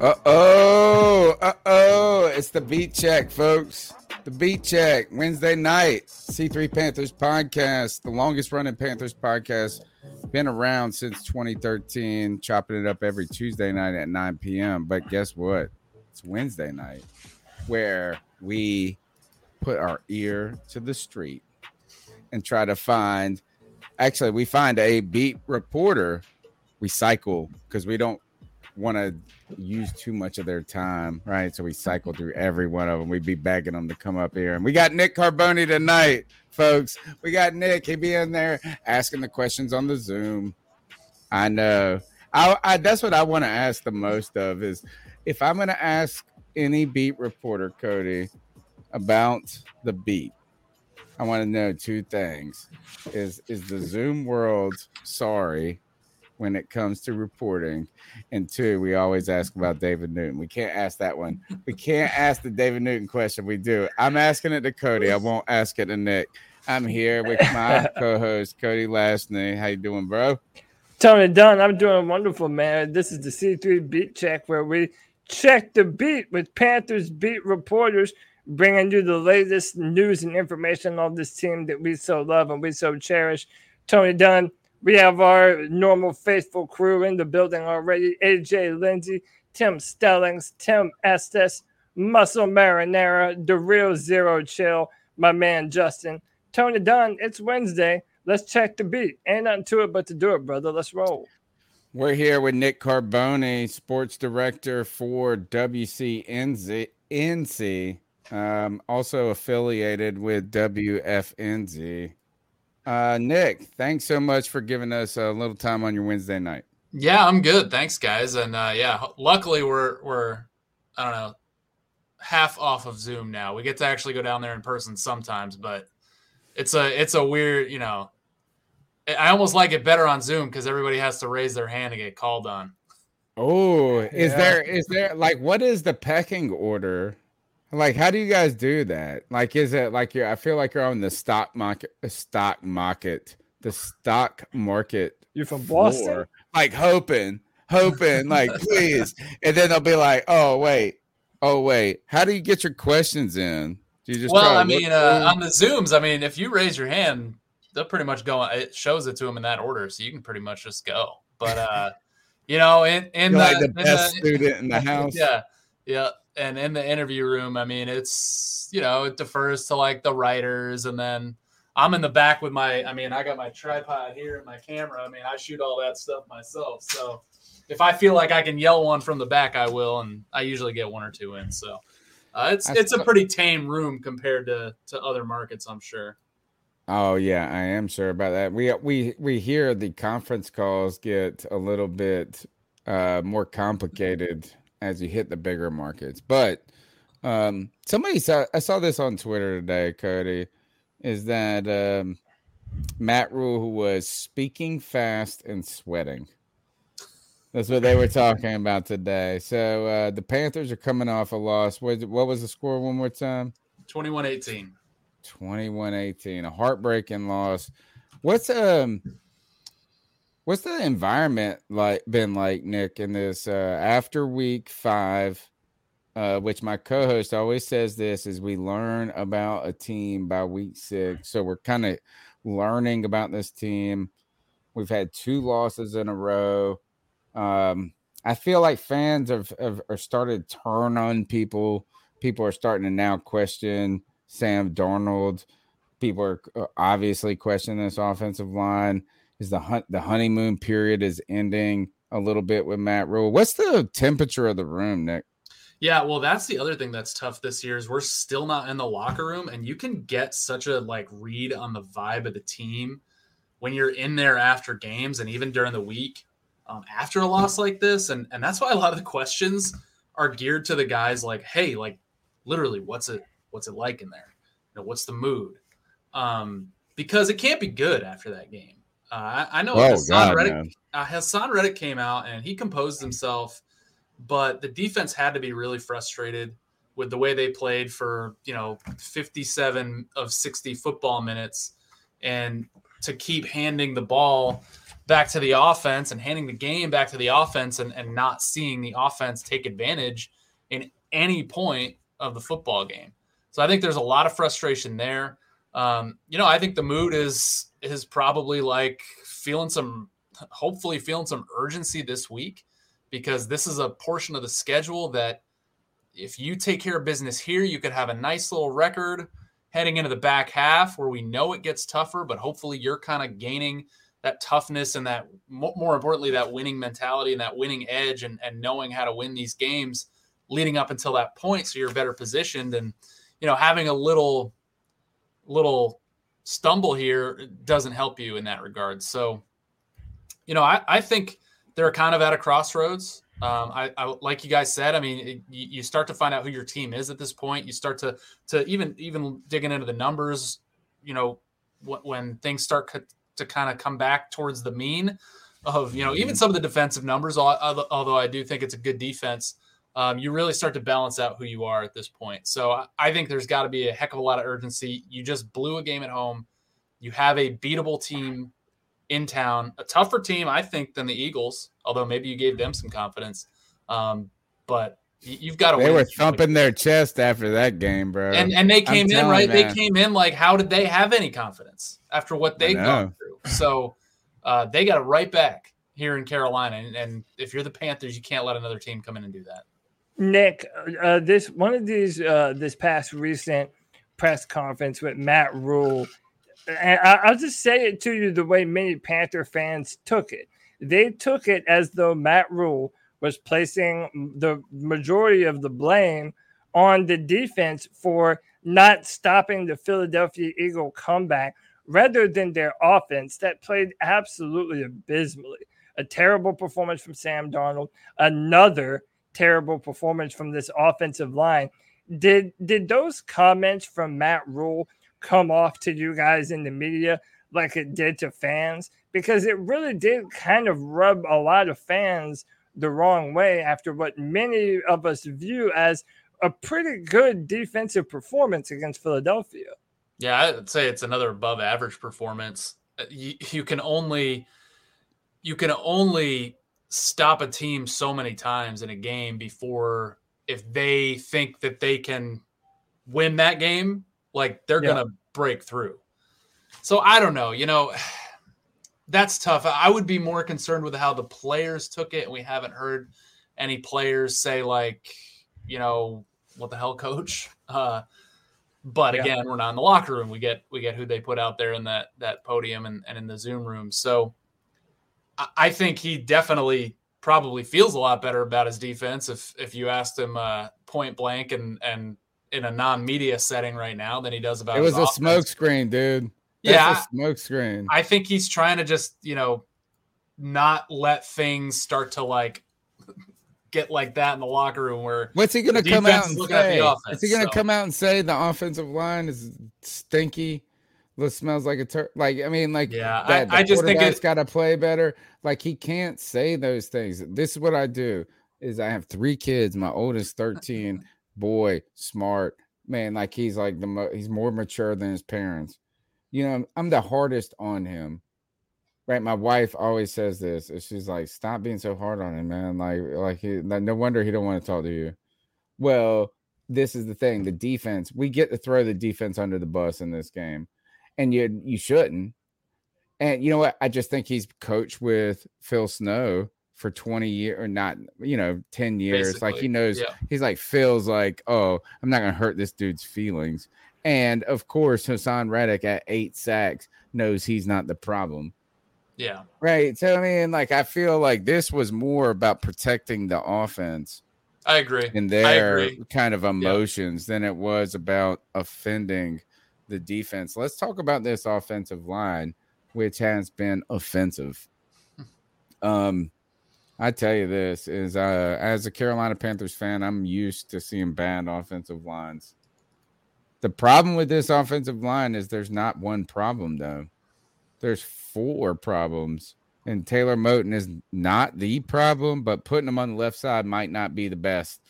Uh oh, uh oh, it's the beat check, folks. The beat check, Wednesday night, C3 Panthers podcast, the longest running Panthers podcast. Been around since 2013, chopping it up every Tuesday night at 9 p.m. But guess what? It's Wednesday night where we put our ear to the street and try to find actually we find a beat reporter we cycle because we don't want to use too much of their time, right? So we cycle through every one of them. We'd be begging them to come up here. And we got Nick Carboni tonight, folks. We got Nick. He'd be in there asking the questions on the Zoom. I know. I, I that's what I want to ask the most of is if I'm going to ask any beat reporter, Cody, about the beat. I want to know two things: is is the Zoom world sorry when it comes to reporting. And two, we always ask about David Newton. We can't ask that one. We can't ask the David Newton question. We do. I'm asking it to Cody. I won't ask it to Nick. I'm here with my co-host Cody Lashney. How you doing, bro? Tony Dunn, I'm doing wonderful, man. This is the C3 Beat Check where we check the beat with Panthers beat reporters, bringing you the latest news and information on this team that we so love and we so cherish. Tony Dunn, we have our normal faithful crew in the building already. AJ Lindsay, Tim Stellings, Tim Estes, Muscle Marinara, the real Zero Chill, my man Justin. Tony Dunn, it's Wednesday. Let's check the beat. Ain't nothing to it but to do it, brother. Let's roll. We're here with Nick Carboni, sports director for WCNC, um, also affiliated with WFNZ. Uh, Nick, thanks so much for giving us a little time on your Wednesday night. Yeah, I'm good. Thanks, guys. And uh, yeah, luckily we're we're I don't know half off of Zoom now. We get to actually go down there in person sometimes, but it's a it's a weird you know. I almost like it better on Zoom because everybody has to raise their hand to get called on. Oh, is yeah. there is there like what is the pecking order? Like, how do you guys do that? Like, is it like you're? I feel like you're on the stock market, the stock market, the stock market. You're from Boston, like hoping, hoping, like please, and then they'll be like, oh wait, oh wait, how do you get your questions in? Do you just well, I mean, uh, on the zooms, I mean, if you raise your hand, they'll pretty much go. It shows it to them in that order, so you can pretty much just go. But uh, you know, in in the, like the best the, student in the house, yeah, yeah and in the interview room, I mean, it's you know, it defers to like the writers, and then I'm in the back with my. I mean, I got my tripod here and my camera. I mean, I shoot all that stuff myself. So if I feel like I can yell one from the back, I will, and I usually get one or two in. So uh, it's it's a pretty tame room compared to to other markets, I'm sure. Oh yeah, I am sure about that. We we we hear the conference calls get a little bit uh, more complicated as you hit the bigger markets. But um, somebody saw I saw this on Twitter today, Cody, is that um, Matt Rhule was speaking fast and sweating. That's what they were talking about today. So uh, the Panthers are coming off a loss. What, what was the score one more time? 21 18. 21 18. A heartbreaking loss. What's um what's the environment like been like, Nick, in this uh after week five? Uh, which my co-host always says this is we learn about a team by week six. So we're kind of learning about this team. We've had two losses in a row. Um, I feel like fans have, have are started turn on people. People are starting to now question Sam Darnold. People are uh, obviously questioning this offensive line. Is the hunt the honeymoon period is ending a little bit with Matt Rhule? What's the temperature of the room, Nick? Yeah, well, that's the other thing that's tough this year is we're still not in the locker room, and you can get such a like read on the vibe of the team when you're in there after games and even during the week um, after a loss like this, and and that's why a lot of the questions are geared to the guys like, hey, like literally, what's it what's it like in there? You know, what's the mood? Um, because it can't be good after that game. Uh, I, I, know oh, Haason, God, Reddick, uh, Haason Reddick came out and he composed himself, but the defense had to be really frustrated with the way they played for you know 57 of 60 football minutes, and to keep handing the ball back to the offense and handing the game back to the offense and, and not seeing the offense take advantage in any point of the football game. So I think there's a lot of frustration there. Um, you know, I think the mood is is probably like feeling some, hopefully feeling some urgency this week, because this is a portion of the schedule that if you take care of business here, you could have a nice little record heading into the back half where we know it gets tougher, but hopefully you're kind of gaining that toughness and that more importantly that winning mentality and that winning edge and, and knowing how to win these games leading up until that point so you're better positioned and you know having a little little stumble here doesn't help you in that regard so you know i, I think they're kind of at a crossroads um, I, I, like you guys said. I mean, it, you, start to find out who your team is at this point. You start to to even even digging into the numbers. You know, w- when things start co- to kind of come back towards the mean of you know even mm-hmm. some of the defensive numbers. Although I do think it's a good defense um, you really start to balance out who you are at this point. So I think there's got to be a heck of a lot of urgency. You just blew a game at home. You have a beatable team in town, a tougher team, I think, than the Eagles. Although maybe you gave them some confidence, um, but you've got to. They were thumping their chest after that game, bro. And and they came in right. They came in like, how did they have any confidence after what they've gone through? So uh, they got it right back here in Carolina. And, and if you're the Panthers, you can't let another team come in and do that. Nick, uh, this one of these uh, this past recent press conference with Matt Rhule, and I, will just say it to you the way many Panther fans took it. They took it as though Matt Rhule was placing the majority of the blame on the defense for not stopping the Philadelphia Eagle comeback rather than their offense that played absolutely abysmally. A terrible performance from Sam Darnold, another terrible performance from this offensive line. Did did those comments from Matt Rhule come off to you guys in the media like it did to fans? Because it really did kind of rub a lot of fans the wrong way after what many of us view as a pretty good defensive performance against Philadelphia. Yeah, I'd say it's another above average performance. Uh, you, you can only you can only stop a team so many times in a game before if they think that they can win that game, like they're yeah. gonna break through. So I don't know, you know, that's tough. I would be more concerned with how the players took it. We haven't heard any players say like, you know, what the hell, coach. Uh, but yeah. again, we're not in the locker room. We get we get who they put out there in that that podium and, and in the Zoom room. So I think he definitely probably feels a lot better about his defense if if you asked him uh, point blank and and in a non-media setting right now than he does about. It was a smoke screen, dude. That's yeah, a smoke screen. I think he's trying to just, you know, not let things start to like get like that in the locker room where What's he gonna come out and looking at the say? offense, Is he gonna so. come out and say the offensive line is stinky? It smells like a tur- like I mean like Yeah, I- that, the I just think quarterback's it- got to play better. Like he can't say those things. This is what I do: is I have three kids. My oldest thirteen, boy, smart man. Like he's like the mo- he's more mature than his parents. You know, I'm the hardest on him. Right, my wife always says this. and She's like, "Stop being so hard on him, man. Like, like he, like, no wonder he don't want to talk to you." Well, this is the thing: the defense. We get to throw the defense under the bus in this game, and you you shouldn't. And you know what? I just think he's coached with Phil Snow for 20 years or not, you know, 10 years. like he knows yeah. he's like Phil's like, oh, I'm not gonna hurt this dude's feelings. And of course, Haason Reddick at eight sacks knows he's not the problem. yeah. Right. So I mean, like I feel like this was more about protecting the offense I agree. and their agree. kind of emotions than it was about offending the defense. Let's talk about this offensive line, which has been offensive. Um, I tell you this is uh as a Carolina Panthers fan, I'm used to seeing bad offensive lines. The problem with this offensive line is there's not one problem though. There's four problems. And Taylor Moton is not the problem, but putting him on the left side might not be the best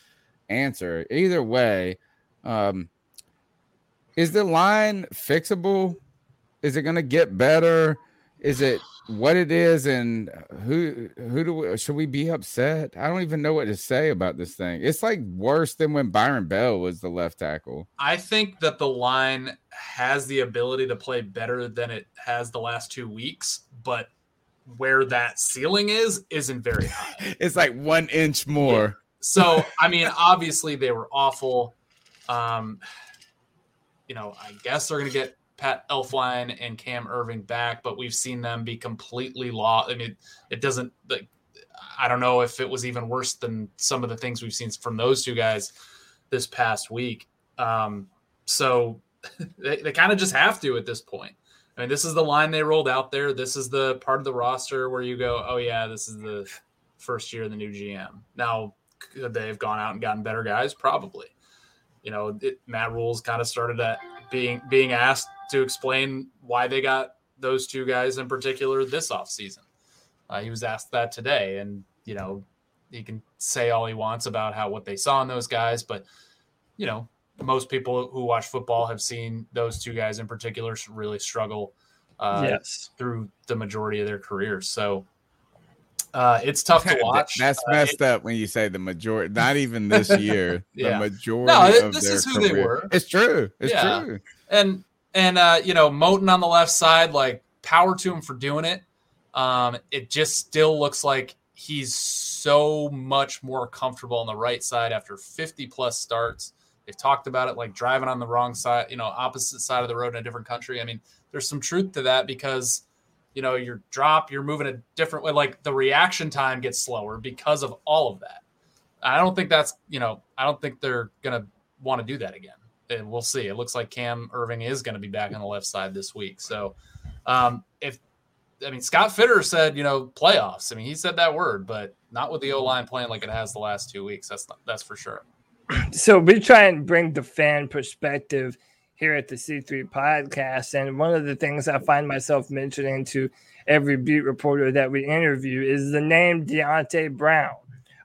answer. Either way, um, is the line fixable? Is it going to get better? Is it what it is? And who who do we, should we be upset? I don't even know what to say about this thing. It's like worse than when Byron Bell was the left tackle. I think that the line has the ability to play better than it has the last two weeks, but where that ceiling is isn't very high. It's like one inch more. So, I mean, obviously they were awful. Um, you know, I guess they're going to get Pat Elflein and Cam Erving back, but we've seen them be completely lost. I mean, it doesn't like I don't know if it was even worse than some of the things we've seen from those two guys this past week. Um, so they, they kind of just have to at this point. I mean, this is the line they rolled out there. This is the part of the roster where you go, oh yeah, this is the first year of the new GM. Now, could they have gone out and gotten better guys? Probably. You know, it, Matt Rhule's kind of started at being being asked to explain why they got those two guys in particular this offseason. Uh, he was asked that today, and you know, he can say all he wants about how what they saw in those guys, but you know, most people who watch football have seen those two guys in particular really struggle uh, yes. through the majority of their careers. So uh, it's tough to watch. That's Uh, messed up when you say the majority. Not even this year. Yeah. The majority. No, of this is who they were. It's true. It's Yeah. true. and and uh, you know, Moton on the left side, like power to him for doing it. Um, it just still looks like he's so much more comfortable on the right side after 50 plus starts. They've talked about it like driving on the wrong side, you know, opposite side of the road in a different country. I mean, there's some truth to that because you know, your drop, you're moving a different way. Like the reaction time gets slower because of all of that. I don't think that's, you know, I don't think they're going to want to do that again. And we'll see. It looks like Cam Erving is going to be back on the left side this week. So, um, if, I mean, Scott Fitter said, you know, playoffs. I mean, he said that word, but not with the O line playing like it has the last two weeks. That's not, that's for sure. so we try and bring the fan perspective here at the C3 podcast. And one of the things I find myself mentioning to every beat reporter that we interview is the name Deonte Brown.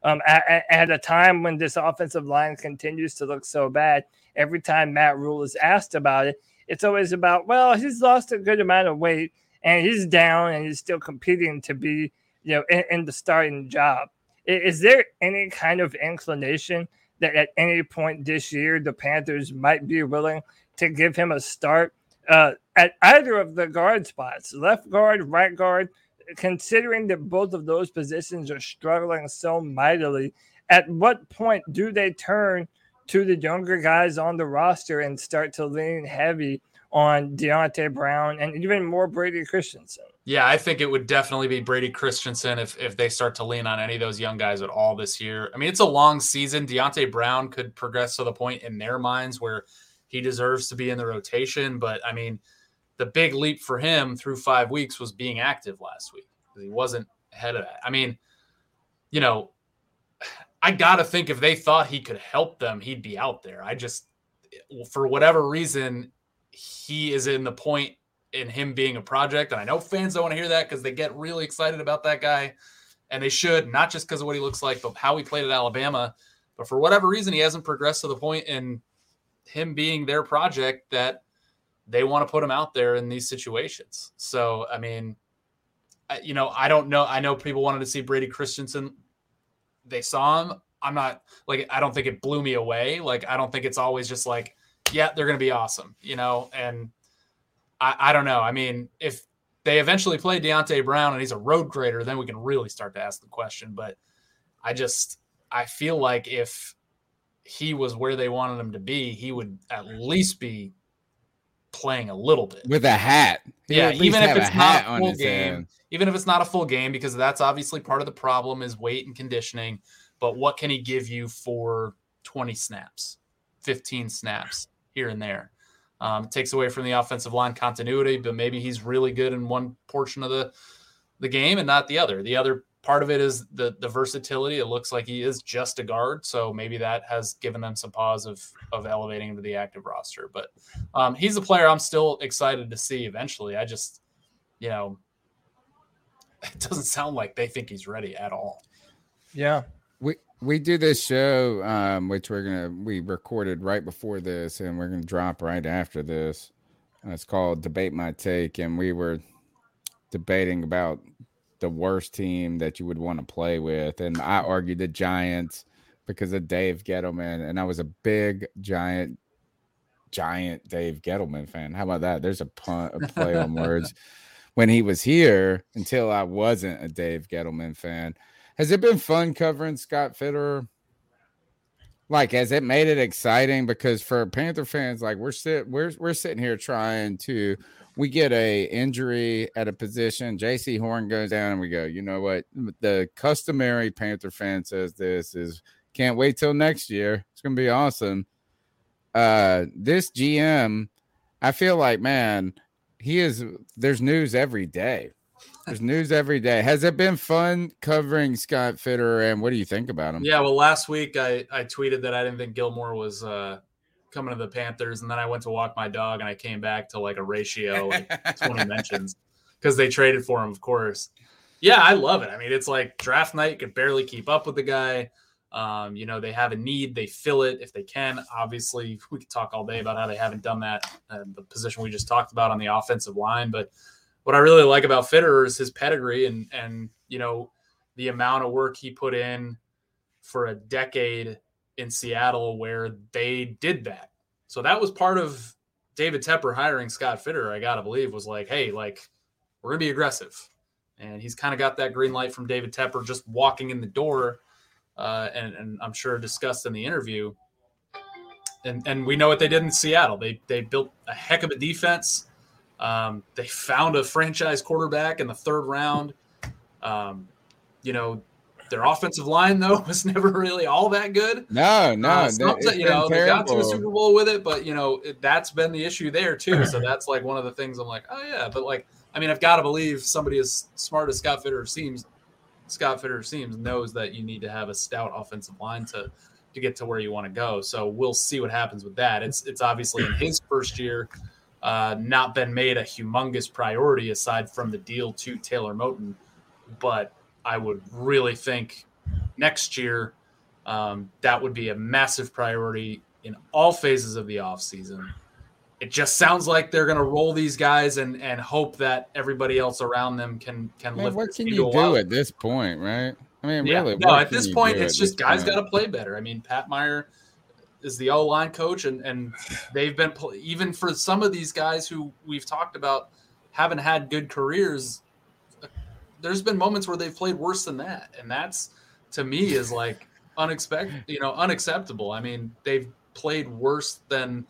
Um, at, at a time when this offensive line continues to look so bad, every time Matt Rhule is asked about it, it's always about, well, he's lost a good amount of weight and he's down and he's still competing to be, you know, in, in the starting job. Is there any kind of inclination that at any point this year the Panthers might be willing to give him a start uh, at either of the guard spots, left guard, right guard, considering that both of those positions are struggling so mightily. At what point do they turn to the younger guys on the roster and start to lean heavy on Deonte Brown and even more Brady Christensen? Yeah, I think it would definitely be Brady Christensen if if they start to lean on any of those young guys at all this year. I mean, it's a long season. Deonte Brown could progress to the point in their minds where he deserves to be in the rotation. But I mean, the big leap for him through five weeks was being active last week he wasn't ahead of that. I mean, you know, I got to think if they thought he could help them, he'd be out there. I just, for whatever reason, he is in the point in him being a project. And I know fans don't want to hear that because they get really excited about that guy. And they should, not just because of what he looks like, but how he played at Alabama. But for whatever reason, he hasn't progressed to the point in him being their project that they want to put him out there in these situations. So, I mean, you know, I don't know. I know people wanted to see Brady Christensen. They saw him. I'm not like, I don't think it blew me away. Like, I don't think it's always just like, yeah, they're going to be awesome, you know? And I, I don't know. I mean, if they eventually play Deonte Brown and he's a road grader, then we can really start to ask the question. But I just, I feel like if he was where they wanted him to be, he would at least be playing a little bit with a hat. He yeah, even if it's not a full game, even if it's not a full game, because that's obviously part of the problem is weight and conditioning. But what can he give you for 20 snaps, 15 snaps here and there? Um, it takes away from the offensive line continuity, but maybe he's really good in one portion of the the game and not the other. The other part of it is the the versatility. It looks like he is just a guard, so maybe that has given them some pause of of elevating him to the active roster. But um, he's a player I'm still excited to see eventually. I just, you know, it doesn't sound like they think he's ready at all. Yeah, we we do this show, um, which we're gonna we recorded right before this, and we're gonna drop right after this. And it's called Debate My Take, and we were debating about the worst team that you would want to play with. And I argued the Giants because of Dave Gettleman. And I was a big giant, giant Dave Gettleman fan. How about that? There's a pun a play on words. When he was here until I wasn't a Dave Gettleman fan. Has it been fun covering Scott Fitterer? Like, has it made it exciting? Because for Panther fans, like we're sit we're we're sitting here trying to we get a injury at a position. Jaycee Horn goes down, and we go, you know what? The customary Panther fan says this is can't wait till next year. It's gonna be awesome. Uh, this GM, I feel like, man, he is. There's news every day. There's news every day. Has it been fun covering Scott Fitterer, and what do you think about him? Yeah, well, last week I I tweeted that I didn't think Gilmore was uh coming to the Panthers, and then I went to walk my dog, and I came back to like a ratio like 20 mentions because they traded for him, of course. Yeah, I love it. I mean, it's like draft night, could barely keep up with the guy. Um, you know, they have a need, they fill it if they can. Obviously, we could talk all day about how they haven't done that, uh, the position we just talked about on the offensive line. But what I really like about Fitterer is his pedigree and and you know the amount of work he put in for a decade in Seattle where they did that. So that was part of David Tepper hiring Scott Fitter, I gotta believe, was like, hey, like, we're gonna be aggressive. And he's kind of got that green light from David Tepper just walking in the door, uh, and, and I'm sure discussed in the interview. And, and we know what they did in Seattle. They they built a heck of a defense. Um, they found a franchise quarterback in the third round. Um, you know, their offensive line, though, was never really all that good. No, no, uh, you know they got to a Super Bowl with it, but you know it, that's been the issue there too. so that's like one of the things I'm like, oh yeah, but like I mean, I've got to believe somebody as smart as Scott Fitter seems, Scott Fitter seems knows that you need to have a stout offensive line to to get to where you want to go. So we'll see what happens with that. It's it's obviously in his first year. Uh, not been made a humongous priority aside from the deal to Taylor Moton, but I would really think next year um, that would be a massive priority in all phases of the offseason. It just sounds like they're going to roll these guys and and hope that everybody else around them can can Man, lift. What can you do at this point, right? I mean, yeah. really, no. At this point, it's just guys got to play better. I mean, Pat Meyer is the O line coach, and and they've been even for some of these guys who we've talked about haven't had good careers there's been moments where they've played worse than that, and that's to me is like unexpected, you know, unacceptable. I mean, they've played worse than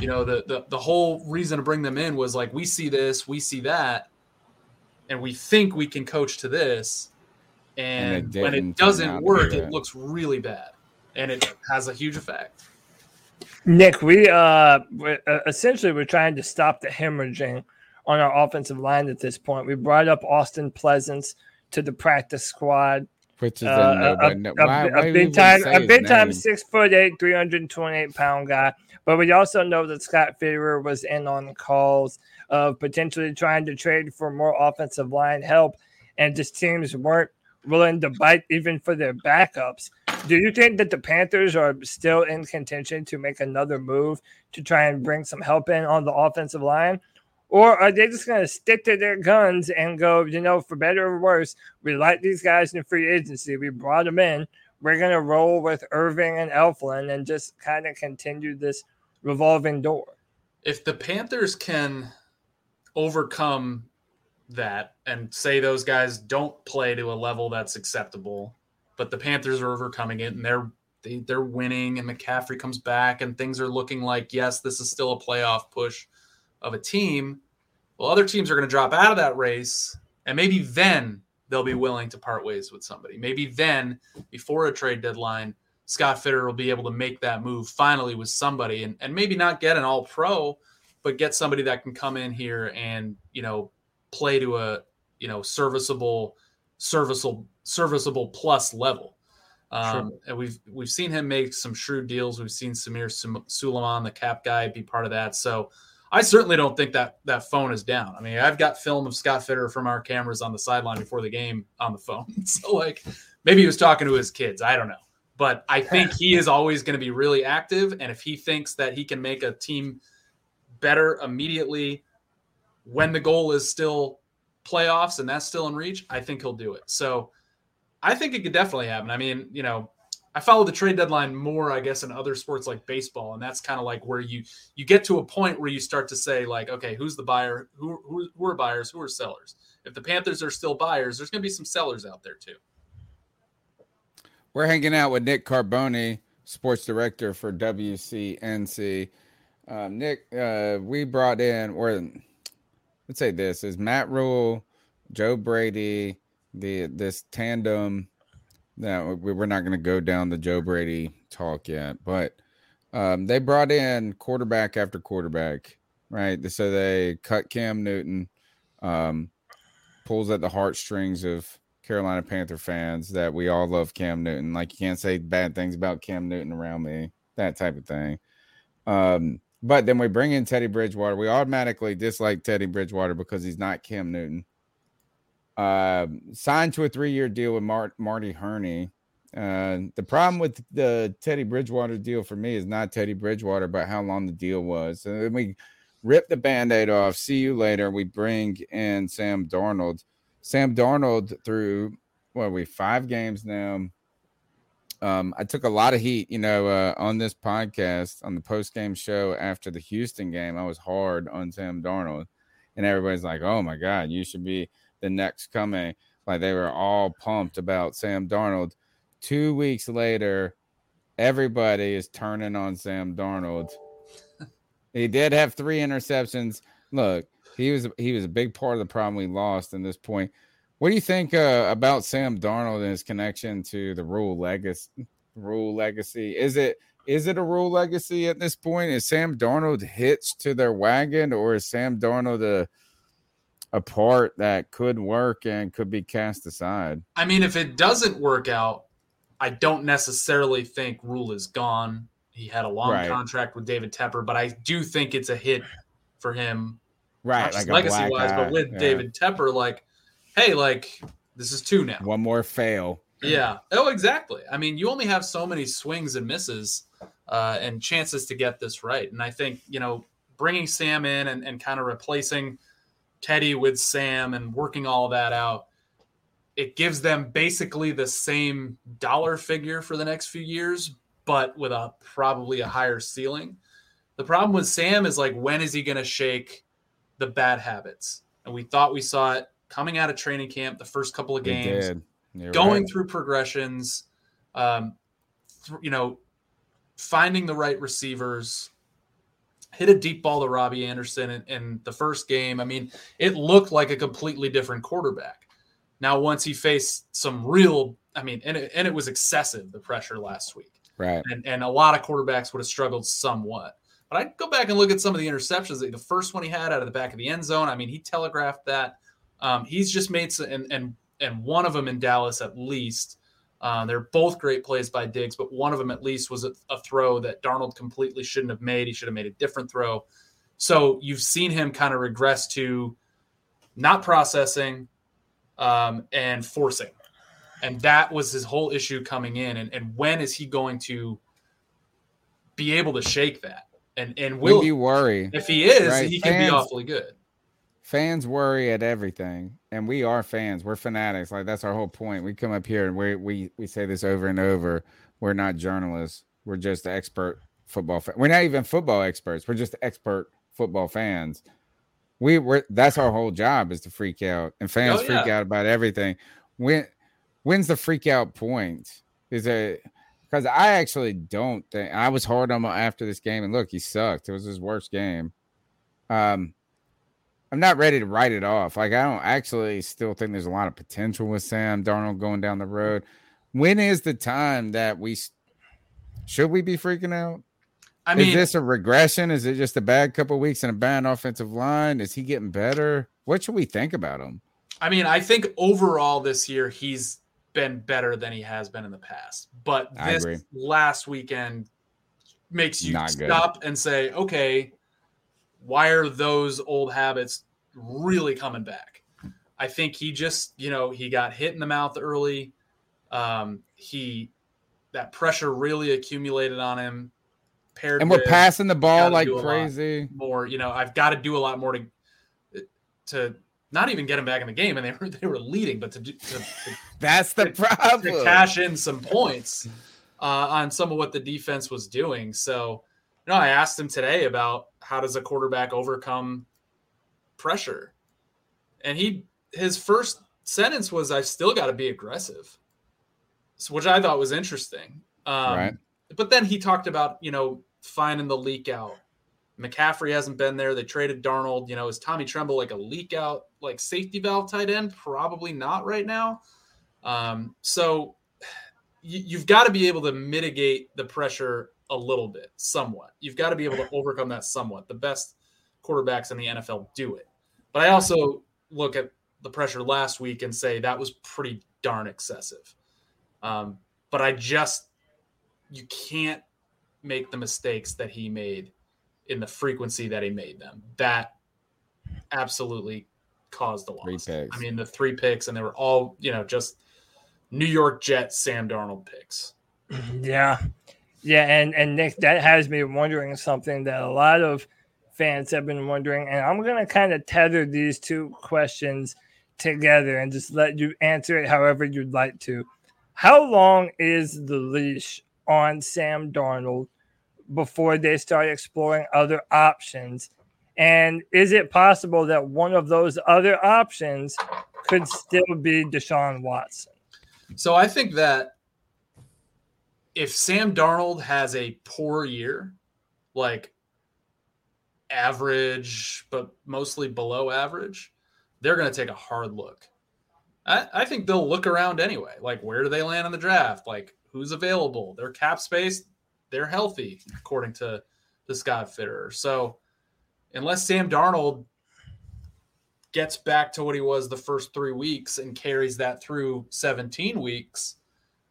you know the, the the whole reason to bring them in was like we see this, we see that, and we think we can coach to this, and, and it when it doesn't work, it looks really bad, and it has a huge effect. Nick, we uh we're, uh, essentially we're trying to stop the hemorrhaging on our offensive line at this point. We brought up Austin Pleasants to the practice squad. Which is Uh, a, a, no, a, why, a why big time, a big time, six foot eight, three hundred twenty eight pound guy. But we also know that Scott Fitterer was in on calls of potentially trying to trade for more offensive line help, and just teams weren't willing to bite even for their backups. Do you think that the Panthers are still in contention to make another move to try and bring some help in on the offensive line? Or are they just going to stick to their guns and go, you know, for better or worse, we like these guys in free agency. We brought them in. We're going to roll with Erving and Elflein and just kind of continue this revolving door. if the Panthers can overcome that and say those guys don't play to a level that's acceptable, but the Panthers are overcoming it and they're they, they're winning and McCaffrey comes back and things are looking like yes, this is still a playoff push of a team. Well, other teams are going to drop out of that race, and maybe then they'll be willing to part ways with somebody. Maybe then, before a trade deadline, Scott Fitter will be able to make that move finally with somebody and, and maybe not get an all pro, but get somebody that can come in here and, you know, play to a, you know, serviceable, serviceable, serviceable plus level. Um, and we've we've seen him make some shrewd deals. We've seen Samir Suleiman, the cap guy, be part of that. So I certainly don't think that that phone is down. I mean, I've got film of Scott Fitter from our cameras on the sideline before the game on the phone. so like maybe he was talking to his kids. I don't know. But I think he is always going to be really active. And if he thinks that he can make a team better immediately when the goal is still playoffs and that's still in reach, I think he'll do it. So I think it could definitely happen. I mean, you know, I follow the trade deadline more, I guess, in other sports like baseball, and that's kind of like where you you get to a point where you start to say like, okay, who's the buyer? Who who, who are buyers? Who are sellers? If the Panthers are still buyers, there's going to be some sellers out there too. We're hanging out with Nick Carboni, sports director for WCNC. Um, Nick, uh, we brought in, or let's say this is Matt Rhule, Joe Brady, the this tandem. Now we- we're not going to go down the Joe Brady talk yet, but um, they brought in quarterback after quarterback, right? So they cut Cam Newton, um, pulls at the heartstrings of Carolina Panther fans that we all love Cam Newton. Like you can't say bad things about Cam Newton around me, that type of thing. Um, but then we bring in Teddy Bridgewater. We automatically dislike Teddy Bridgewater because he's not Cam Newton. Um, signed to a three-year deal with Mar- Marty Hurney. Uh, the problem with the Teddy Bridgewater deal for me is not Teddy Bridgewater, but how long the deal was. And then we rip the band-aid off. See you later. We bring in Sam Darnold. Sam Darnold through what are we five games now. Um, I took a lot of heat, you know, uh, on this podcast on the post game show after the Houston game. I was hard on Sam Darnold, and everybody's like, "Oh my God, you should be the next coming." Like they were all pumped about Sam Darnold. Two weeks later, everybody is turning on Sam Darnold. he did have three interceptions. Look, he was he was a big part of the problem we lost in this point. What do you think uh, about Sam Darnold and his connection to the Rhule legacy? Rhule legacy is it is it a Rhule legacy at this point? Is Sam Darnold hitched to their wagon, or is Sam Darnold a a part that could work and could be cast aside? I mean, if it doesn't work out, I don't necessarily think Rhule is gone. He had a long Right. contract with David Tepper, but I do think it's a hit for him Right, a legacy wise, eye, but with yeah. David Tepper, like, hey, like this is two now. One more fail. Yeah. Oh, exactly. I mean, you only have so many swings and misses uh, and chances to get this right. And I think, you know, bringing Sam in and, and kind of replacing Teddy with Sam and working all that out, it gives them basically the same dollar figure for the next few years, but with a probably a higher ceiling. The problem with Sam is like, when is he going to shake the bad habits? And we thought we saw it coming out of training camp, the first couple of games going right. through progressions, um, th- you know, finding the right receivers, hit a deep ball to Robbie Anderson in, in the first game. I mean, it looked like a completely different quarterback. Now, once he faced some real, I mean, and it, and it was excessive the pressure last week. Right. And and a lot of quarterbacks would have struggled somewhat. But I go back and look at some of the interceptions. The first one he had out of the back of the end zone. I mean, he telegraphed that. Um, he's just made some, and and and one of them in Dallas at least. Uh, they're both great plays by Diggs, but one of them at least was a, a throw that Darnold completely shouldn't have made. He should have made a different throw. So you've seen him kind of regress to not processing um, and forcing. And that was his whole issue coming in. And, and when is he going to be able to shake that? And and will when you worry if he is, right? he can Fans- be awfully good. fans worry at everything and we are fans we're fanatics like that's our whole point we come up here and we we we say this over and over we're not journalists we're just expert football fa- we're not even football experts we're just expert football fans. We were that's our whole job is to freak out and fans Oh, freak out about everything. When when's the freak out point? Is it because i actually don't think i was hard on him after this game and look he sucked it was his worst game. Um I'm not ready to write it off. Like I don't actually still think there's a lot of potential with Sam Darnold going down the road. When is the time that we should we be freaking out? I mean, is this a regression? Is it just a bad couple weeks and a bad offensive line? Is he getting better? What should we think about him? I mean, I think overall this year he's been better than he has been in the past. But this last weekend makes you Not good. stop and say, okay, why are those old habits really coming back? I think he just, you know, he got hit in the mouth early. Um, he that pressure really accumulated on him. Paired And we're with- passing the ball like do a lot. crazy. more. You know, I've got to do a lot more to to not even get him back in the game, and they were they were leading, but to do, to, to, That's the to problem. To cash in some points uh, on some of what the defense was doing. So, you know, I asked him today about how does a quarterback overcome pressure, and he his first sentence was, "I've still got to be aggressive," so, which I thought was interesting. Um, Right. But then he talked about you know finding the leak out. McCaffrey hasn't been there. They traded Dan Arnold. You know, is Tommy Tremble like a leak out, like safety valve tight end? Probably not right now. Um, so you, you've got to be able to mitigate the pressure a little bit, somewhat. You've got to be able to overcome that somewhat. The best quarterbacks in the NFL do it. But I also look at the pressure last week and say that was pretty darn excessive. Um, but I just, you can't make the mistakes that he made in the frequency that he made them. That absolutely caused the Three loss. I mean, the three picks, and they were all, you know, just New York Jets Sam Darnold picks. Yeah. Yeah, and, and Nick, that has me wondering something that a lot of fans have been wondering. And I'm gonna kind of tether these two questions together and just let you answer it however you'd like to. How long is the leash on Sam Darnold before they start exploring other options? And is it possible that one of those other options could still be Deshaun Watson? So I think that if Sam Darnold has a poor year, like average, but mostly below average, they're going to take a hard look. I, I think they'll look around anyway. Like, where do they land in the draft? Like, who's available? Their cap space, they're healthy, according to the Scott Fitterer. So, unless Sam Darnold gets back to what he was the first three weeks and carries that through 17 weeks,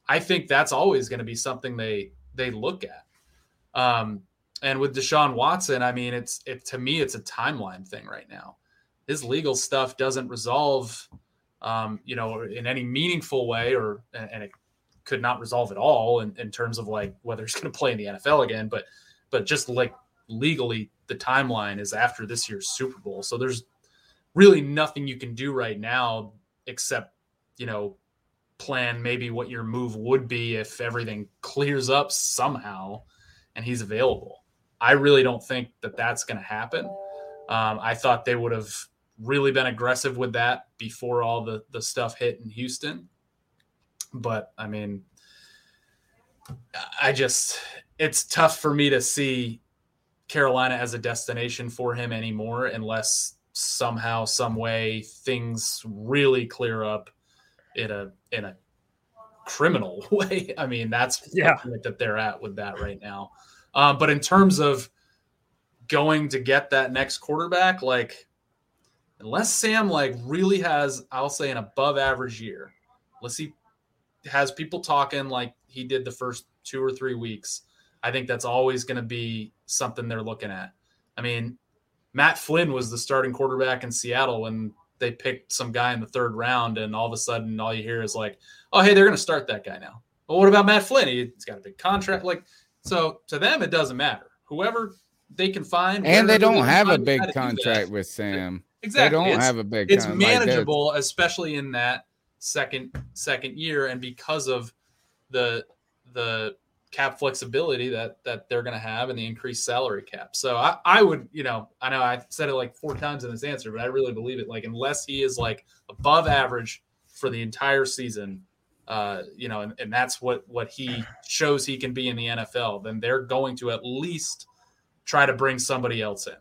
I think that's always going to be something they they look at. Um, and with Deshaun Watson, I mean, it's it to me, it's a timeline thing right now. His legal stuff doesn't resolve, um, you know, in any meaningful way, or and it could not resolve at all in, in terms of like whether he's going to play in the NFL again. But but just like legally, the timeline is after this year's Super Bowl. So there's really nothing you can do right now except you know plan maybe what your move would be if everything clears up somehow and he's available. I really don't think that that's going to happen. Um, i thought they would have really been aggressive with that before all the the stuff hit in houston. But i mean i just it's tough for me to see carolina as a destination for him anymore unless somehow some way things really clear up in a in a criminal way. I mean, that's Yeah. the point that they're at with that right now. Um, but in terms of going to get that next quarterback, like unless Sam like really has, I'll say an above average year, unless he has people talking like he did the first two or three weeks, I think that's always going to be something they're looking at. I mean, Matt Flynn was the starting quarterback in Seattle when they picked some guy in the third round, and all of a sudden, all you hear is like, "Oh, hey, they're going to start that guy now." Well, what about Matt Flynn? He's got a big contract. Like, so to them, it doesn't matter. Whoever they can find, And they don't have a big how to do that. contract with Sam. Exactly. They don't It's- have a big. Contract. It's con- like manageable, especially in that second second year, and because of the the cap flexibility that that they're going to have and the increased salary cap. So I, I would, you know, I know I said it like four times in this answer, but I really believe it. Like unless he is like above average for the entire season, uh, you know, and, and that's what what he shows he can be in the NFL, then they're going to at least try to bring somebody else in.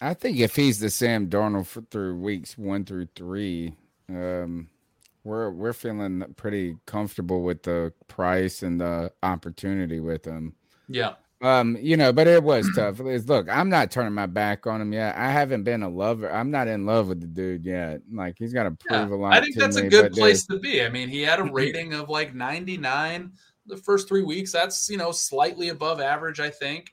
I think if he's the Sam Darnold for, through weeks one through three, um, we're we're feeling pretty comfortable with the price and the opportunity with him. Yeah. Um, you know, but it was tough. It's, look, I'm not turning my back on him yet. I haven't been a lover. I'm not in love with the dude yet. Like he's got to Yeah, prove a lot. I think that's a good place to be. I mean, he had a rating of like 99 the first three weeks. That's, you know, slightly above average, I think.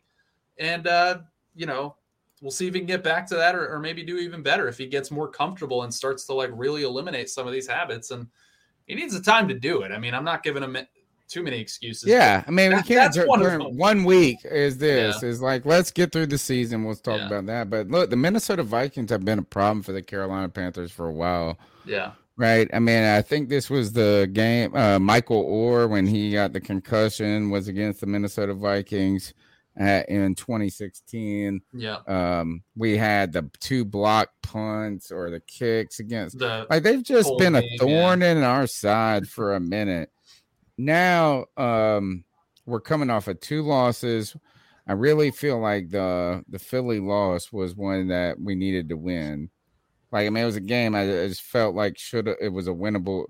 And, uh, you know, we'll see if he can get back to that or, or maybe do even better if he gets more comfortable and starts to like really eliminate some of these habits. And he needs the time to do it. I mean, I'm not giving him too many excuses. Yeah, I mean, we can't. one of turn- them. one week is this is like let's get through the season. We'll talk Yeah. about that. But look, the Minnesota Vikings have been a problem for the Carolina Panthers for a while. Yeah. Right. I mean, I think this was the game. Uh, Michael Oher, when he got the concussion, was against the Minnesota Vikings uh, in 2016. Yeah. Um, we had the two block punts or the kicks against. The, Like they've just been a thorn in our side for a minute. Now, um, we're coming off of two losses. I really feel like the the Philly loss was one that we needed to win. Like I mean, it was a game I I just felt like should it was a winnable.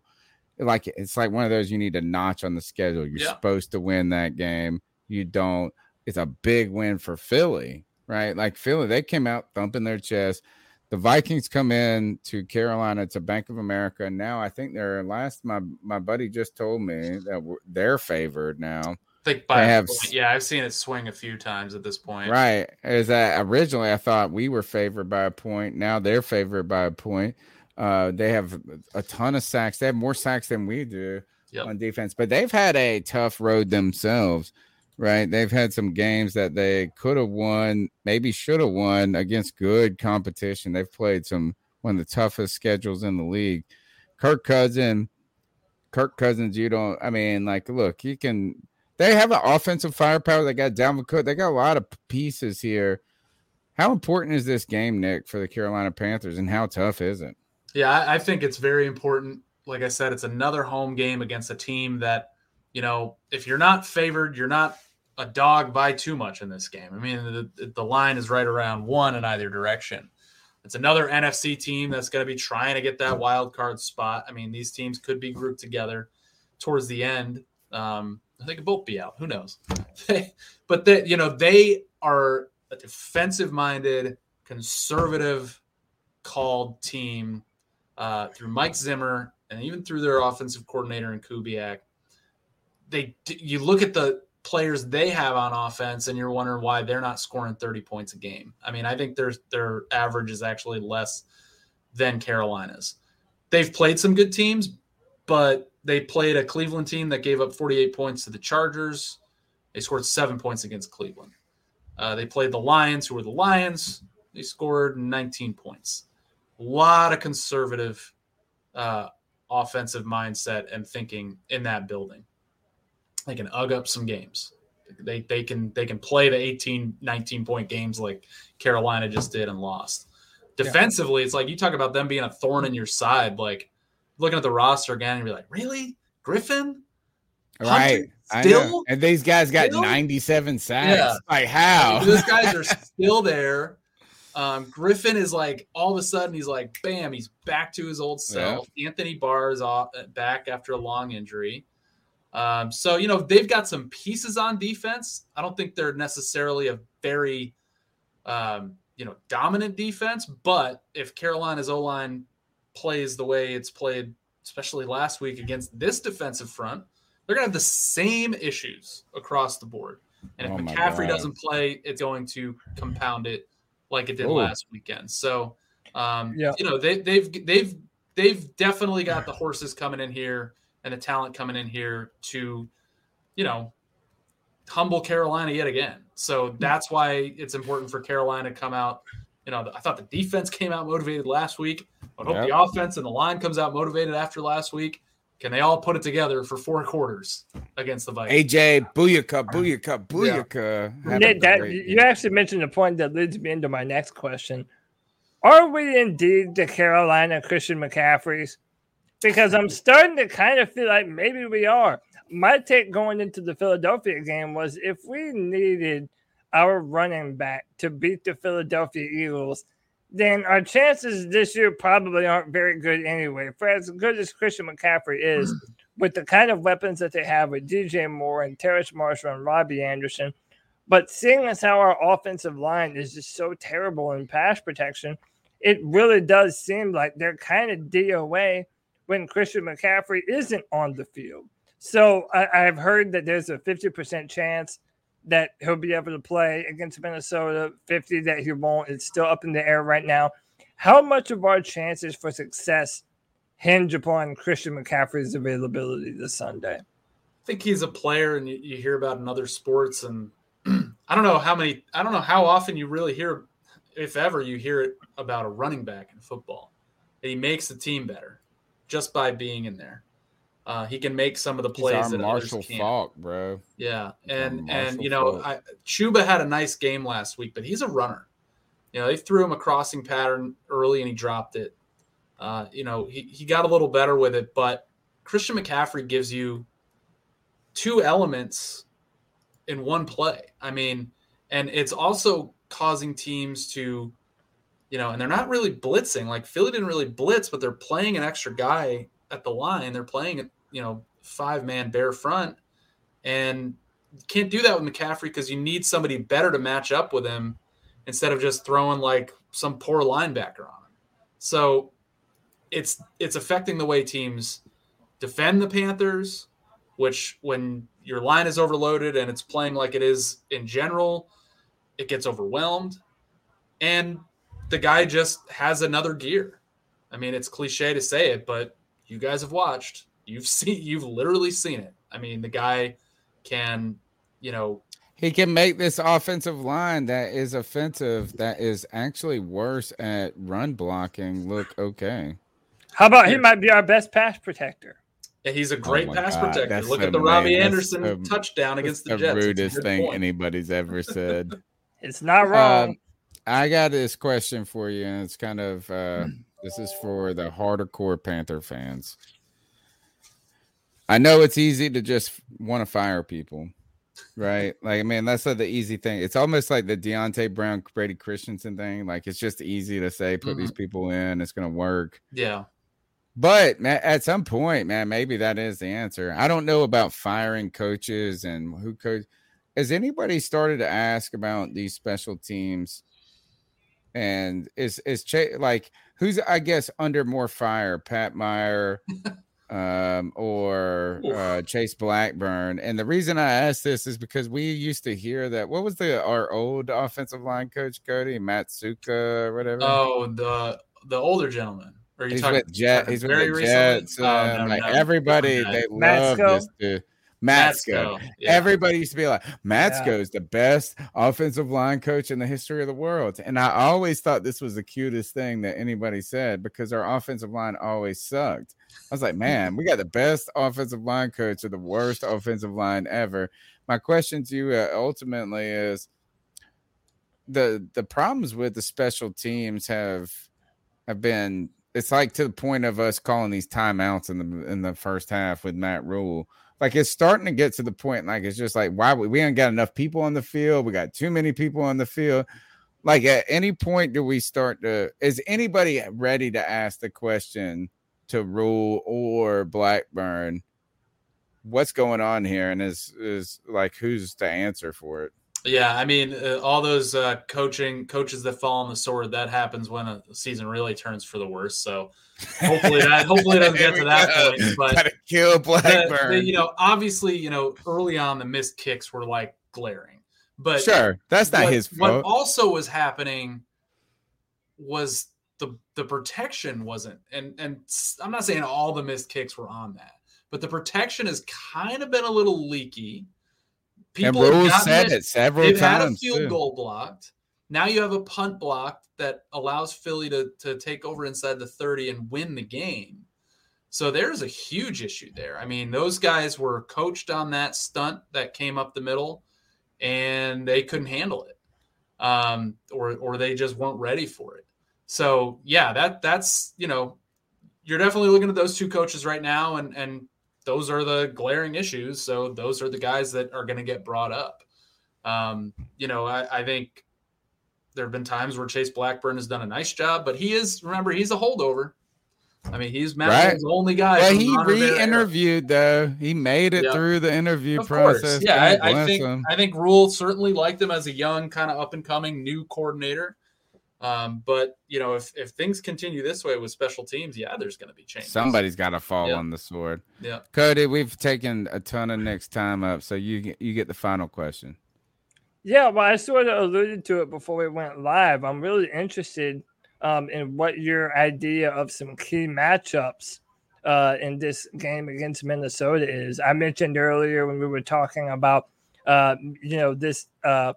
Like it's like one of those you need a notch on the schedule. You're Yeah. supposed to win that game. You don't. It's a big win for Philly, right? Like Philly, they came out thumping their chest. The Vikings come in to Carolina to Bank of America. Now I think they're last. My my buddy just told me that they're favored now. I think by a have point- yeah, I've seen it swing a few times at this point. Right. Is that originally I thought we were favored by a point. Now they're favored by a point. Uh, they have a ton of sacks. They have more sacks than we do Yep. on defense, but they've had a tough road themselves. Right. They've had some games that they could have won, maybe should have won against good competition. They've played some one of the toughest schedules in the league. Kirk Cousin, Kirk Cousins, you don't I mean, like, look, you can they have an offensive firepower. They got Dalvin Cook. They got a lot of pieces here. How important is this game, Nick, for the Carolina Panthers, and how tough is it? Yeah, I, I think it's very important. Like I said, it's another home game against a team that, you know, if you're not favored, you're not a dog by too much in this game. I mean, the, the line is right around one in either direction. It's another NFC team that's going to be trying to get that wild card spot. I mean, these teams could be grouped together towards the end. Um, they could both be out. Who knows? but they, you know, they are a defensive-minded, conservative called team uh, through Mike Zimmer and even through their offensive coordinator in Kubiak. They, you look at the players they have on offense, and you're wondering why they're not scoring 30 points a game. I mean, I think their their average is actually less than Carolina's. They've played some good teams, but they played a Cleveland team that gave up 48 points to the Chargers. They scored seven points against Cleveland. Uh, they played the Lions, who were the Lions. They scored 19 points. A lot of conservative uh, offensive mindset and thinking in that building. They can ug up some games. They, they can they can play the 18, 19 point games like Carolina just did and lost. Defensively, it's like you talk about them being a thorn in your side. Like looking at the roster again, and you're like, really, Griffen? Right. Still? And these guys got Still? 97 sacks. Yeah. Like how? Those guys are still there. Um, Griffen is like all of a sudden he's like bam, he's back to his old self. Anthony Barr is off, back after a long injury. Um, so you know they've got some pieces on defense. I don't think they're necessarily a very um, you know dominant defense, but if Carolina's O line plays the way it's played, especially last week against this defensive front, they're gonna have the same issues across the board. And if Oh McCaffrey God. doesn't play, it's going to compound it like it did Ooh. last weekend. So, um, Yeah. you know, they, they've they've they've definitely got the horses coming in here and the talent coming in here to, you know, humble Carolina yet again. So that's why it's important for Carolina to come out. You know, I thought the defense came out motivated last week. I hope Yep. the offense and the line comes out motivated after last week. Can they all put it together for four quarters against the Vikings? AJ, booyaka, booyaka, booyaka. Have a Nick, that, great you actually mentioned a point that leads me into my next question. Are we indeed the Carolina Christian McCaffreys? Because I'm starting to kind of feel like maybe we are. My take going into the Philadelphia game was if we needed our running back to beat the Philadelphia Eagles, then our chances this year probably aren't very good anyway. For as good as Christian McCaffrey is, hmm. with the kind of weapons that they have with DJ Moore and Terrace Marshall and Robbie Anderson, but seeing as how our offensive line is just so terrible in pass protection, it really does seem like they're kind of DOA when Christian McCaffrey isn't on the field. So I, I've heard that there's a 50% chance that he'll be able to play against Minnesota, 50 that he won't. It's still up in the air right now. How much of our chances for success hinge upon Christian McCaffrey's availability this Sunday? I think he's a player, and you, you hear about in other sports, and I don't know how many, I don't know how often you really hear, if ever, you hear it about a running back in football. He makes the team better just by being in there. Uh, he can make some of the plays that Marshall others can't. Falk, bro. Yeah, and and you know, I, Chuba had a nice game last week, but he's a runner. You know, they threw him a crossing pattern early and he dropped it. Uh, you know, he, he got a little better with it, but Christian McCaffrey gives you two elements in one play. I mean, and it's also causing teams to, you know, and they're not really blitzing. Like Philly didn't really blitz, but they're playing an extra guy at the line. They're playing, you know, five man bare front. And can't do that with McCaffrey because you need somebody better to match up with him instead of just throwing like some poor linebacker on him. So it's it's affecting the way teams defend the Panthers, which when your line is overloaded and it's playing like it is in general, it gets overwhelmed. And the guy just has another gear. I mean, it's cliche to say it, but you guys have watched. You've seen you've literally seen it. I mean, the guy can, you know, He can make this offensive line that is offensive, that is actually worse at run blocking, look okay. How about he might be our best pass protector? and he's a great my pass God, protector. Look so at the Robbie lame. Anderson so- touchdown against the That's Jets. the rudest thing point. anybody's ever said. It's not wrong. Um, I got this question for you, and it's kind of uh, this is for the hardcore Panther fans. I know it's easy to just want to fire people, right? Like, I mean, that's like the easy thing. It's almost like the Deonte Brown, Brady Christensen thing. Like, it's just easy to say, put these people in, it's going to work. Yeah. But at some point, man, maybe that is the answer. I don't know about firing coaches and who coach. Has anybody started to ask about these special teams? And is is Ch- like who's I guess under more fire, Pat Meyer, um, or uh, Chase Blackburn? And the reason I ask this is because we used to hear that. What was the our old offensive line coach, Cody Matsuka, or whatever? Oh, the the older gentleman. Are you He's talking, with Jet. talking He's with very the recently? Jets. Oh, no, like no. everybody, Different guy. they love this. To, Matsko. Matsko, yeah. Everybody used to be like, Matsko is the best offensive line coach in the history of the world. And I always thought this was the cutest thing that anybody said because our offensive line always sucked. I was like, man, we got the best offensive line coach or the worst offensive line ever. My question to you uh, ultimately is the the problems with the special teams have have been it's like to the point of us calling these timeouts in the in the first half with Matt Rhule. Like it's starting to get to the point like it's just like why we, ain't got enough people on the field. We got too many people on the field. Like at any point do we start to is anybody ready to ask the question to Rhule or Blackburn? what's going on here, and is is like who's the answer for it? Yeah, I mean, uh, all those uh, coaching coaches that fall on the sword that happens when a season really turns for the worse. So hopefully that hopefully it doesn't get to that point. But Gotta kill Blackburn. the- the- you know, obviously, you know, early on the missed kicks were like glaring, but sure, that's not what, his What also was happening was the the protection wasn't, and and I'm not saying all the missed kicks were on that, but the protection has kind of been a little leaky. And have said it several times. They've had a field too. goal blocked. Now you have a punt blocked that allows Philly to, to take over inside the 30 and win the game. So there's a huge issue there. I mean, those guys were coached on that stunt that came up the middle and they couldn't handle it. Um, or or they just weren't ready for it. So yeah, that that's you know, you're definitely looking at those two coaches right now and and those are the glaring issues. So those are the guys that are going to get brought up. Um, you know, I, I think there have been times where Chase Blackburn has done a nice job, but he is remember he's a holdover. I mean, he's Madison's only guy. Well, he Ron Rivera era. re-interviewed though. He made it Yeah. through the interview Of course, process. yeah. I, I think him. I think Rhule certainly liked him as a young, kind of up and coming new coordinator. Um, but you know, if if things continue this way with special teams, yeah, there's going to be changes. somebody's got to fall Yeah. on the sword. yeah. Cody, we've taken a ton of next time up, so you get- you get the final question. Yeah, well, I sort of alluded to it before we went live. I'm really interested um, in what your idea of some key matchups uh, in this game against Minnesota is. I mentioned earlier when we were talking about, uh, you know, this uh,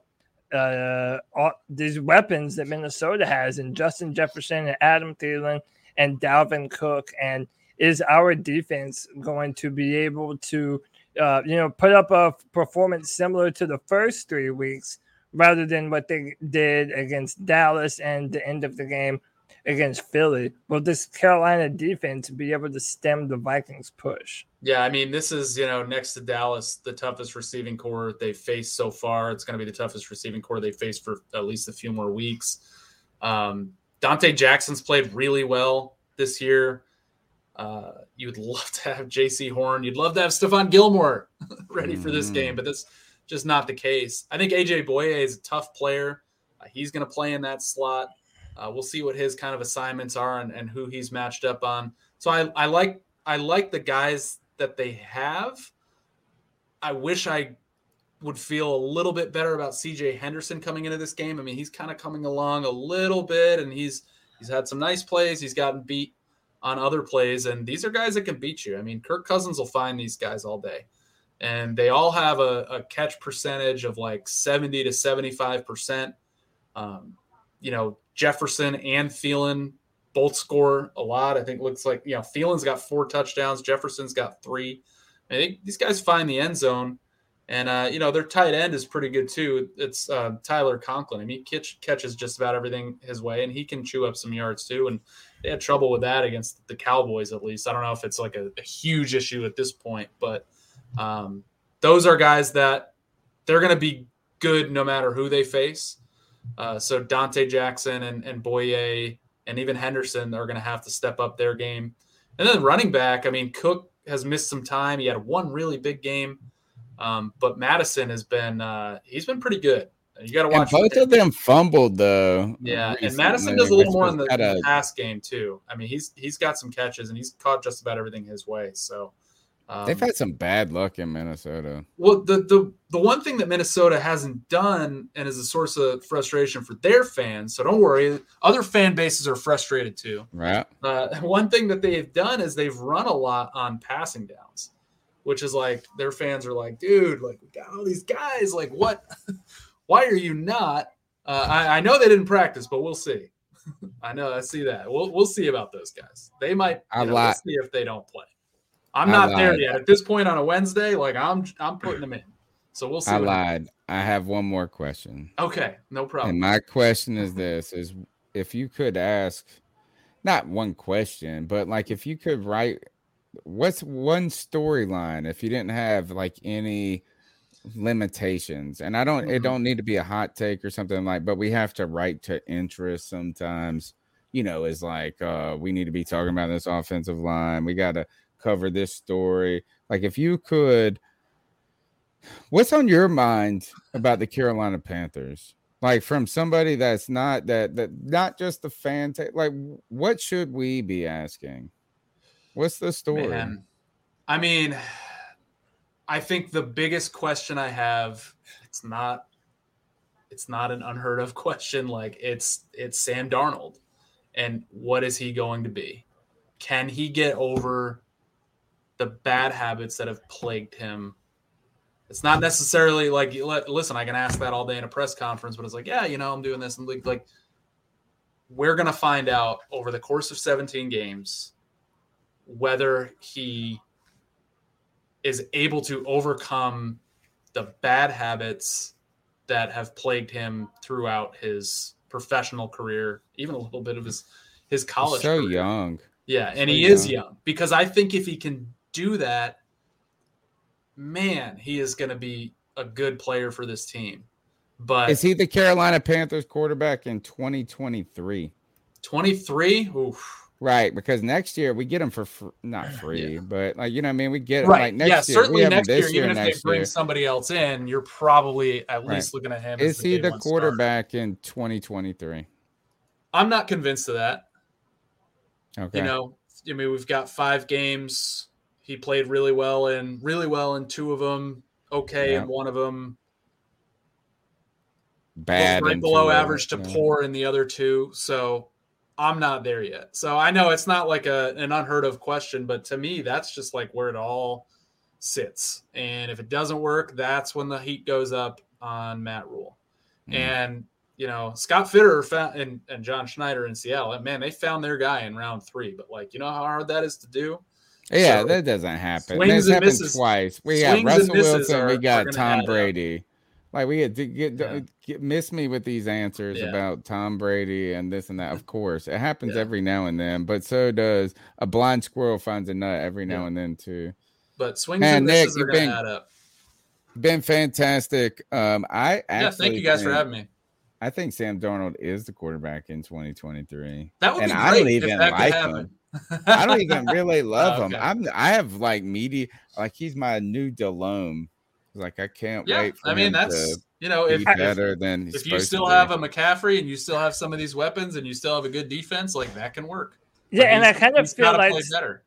uh, all, these weapons that Minnesota has, and Justin Jefferson and Adam Thielen and Dalvin Cook, and is our defense going to be able to uh, you know, put up a performance similar to the first three weeks rather than what they did against Dallas and the end of the game against Philly. Will this Carolina defense be able to stem the Vikings push? Yeah, I mean, this is you know next to Dallas, the toughest receiving core they've faced so far. It's going to be the toughest receiving core they faced for at least a few more weeks. Um, Donte Jackson's played really well this year. Uh, you would love to have Jaycee Horn. You'd love to have Stephon Gilmore ready for this Mhm. game, but that's just not the case. I think AJ Bouye is a tough player. Uh, he's going to play in that slot. Uh, we'll see what his kind of assignments are and, and who he's matched up on. So I, I like I like the guys that they have. I wish I would feel a little bit better about CJ Henderson coming into this game. I mean, he's kind of coming along a little bit and he's he's had some nice plays. He's gotten beat on other plays and these are guys that can beat you. I mean, Kirk Cousins will find these guys all day. And they all have a, a catch percentage of like 70 to 75%. Um, you know, Jefferson and Thielen both score a lot. I think looks like you know Thielen's got four touchdowns, Jefferson's got three. I think these guys find the end zone, and uh, you know their tight end is pretty good too. It's uh, Tyler Conklin. I mean, he catch, catches just about everything his way, and he can chew up some yards too. And they had trouble with that against the Cowboys, at least. I don't know if it's like a, a huge issue at this point, but um, those are guys that they're going to be good no matter who they face. Uh, so Donte Jackson and, and Bouye and even Henderson are going to have to step up their game. And then running back, I mean, Cook has missed some time. He had one really big game, um, but Mattison has been uh, he's been pretty good. You got to And watch both of them fumbled though. yeah, and Mattison does a little more in the, the pass game too. I mean, he's he's got some catches and he's caught just about everything his way. So um, They've had some bad luck in Minnesota. well, the the the one thing that Minnesota hasn't done and is a source of frustration for their fans. So don't worry, other fan bases are frustrated too. Right? Uh, one thing that they've done is they've run a lot on passing downs, which is like their fans are like, dude, like we got all these guys. Like, what? Why are you not? Uh, I, I know they didn't practice, but we'll see. I know I see that. We'll we'll see about those guys. They might. I know, we'll see if they don't play. I'm not there yet. At this point on a Wednesday, like I'm I'm putting them in. So we'll see. I lied. I have one more question. Okay, no problem. And my question is this is if you could ask not one question, but like if you could write what's one storyline if you didn't have like any limitations and i don't it Mhm. don't need to be a hot take or something like but we have to write to interest sometimes you know is like uh we need to be talking about this offensive line we got to cover this story. Like, if you could, what's on your mind about the Carolina Panthers? Like, from somebody that's not that that not just the fan. Ta- like, what should we be asking? What's the story? Man. I mean, I think the biggest question I have, it's not it's not an unheard of question. Like it's it's Sam Darnold. And what is he going to be? Can he get over the bad habits that have plagued him? It's not necessarily like listen, I can ask that all day in a press conference, but it's like, yeah, you know, I'm doing this and like, like we're gonna find out over the course of 17 games whether he is able to overcome the bad habits that have plagued him throughout his professional career, even a little bit of his his college. He's so career. young. Yeah, and So he is young. young because I think if he can do that, man, he is going to be a good player for this team. But Is he the Carolina Panthers quarterback in 2023? 23, oof. Right, because next year we get him for fr- not free, but like you know, what I mean, we get him right? like next yeah, year. certainly we next year. year, Even if they bring year. somebody else in, you're probably at Right. least looking at him. as Is he the one starter. quarterback in 2023? I'm not convinced of that. Okay, You know, I mean, we've got five games. He played really well in really well in two of them. Okay, Yeah. in one of them. bad, right below average to yeah. poor in the other two. So I'm not there yet. So I know it's not like a an unheard of question, but to me, that's just like where it all sits. And if it doesn't work, that's when the heat goes up on Matt Rhule. Mm. And you know, Scott Fitterer, and, and John Schneider in Seattle, man, they found their guy in round three. But like, you know how hard that is to do? Yeah, So, that doesn't happen. That's happened misses- twice. We got swings Russell Wilson. are- we got Tom up. Brady. Like we had to get, Yeah. get miss me with these answers Yeah. about Tom Brady and this and that. Of course, it happens Yeah. every now and then, but so does a blind squirrel finds a nut every now and then too. But swings Man, and Nick, misses are going to been- add up. Been fantastic. Um, I actually Yeah, thank you guys for having me. I think Sam Darnold is the quarterback in 2023. That would and be I great don't if even like him. I don't even really oh, love him. Okay. I'm I have like media like he's my new Delhomme. Like I can't Yeah, wait for I mean him that's to you know be if better than he's if you still to be. have a McCaffrey and you still have some of these weapons and you still have a good defense, like that can work. Yeah, But and I kind of he's feel like better.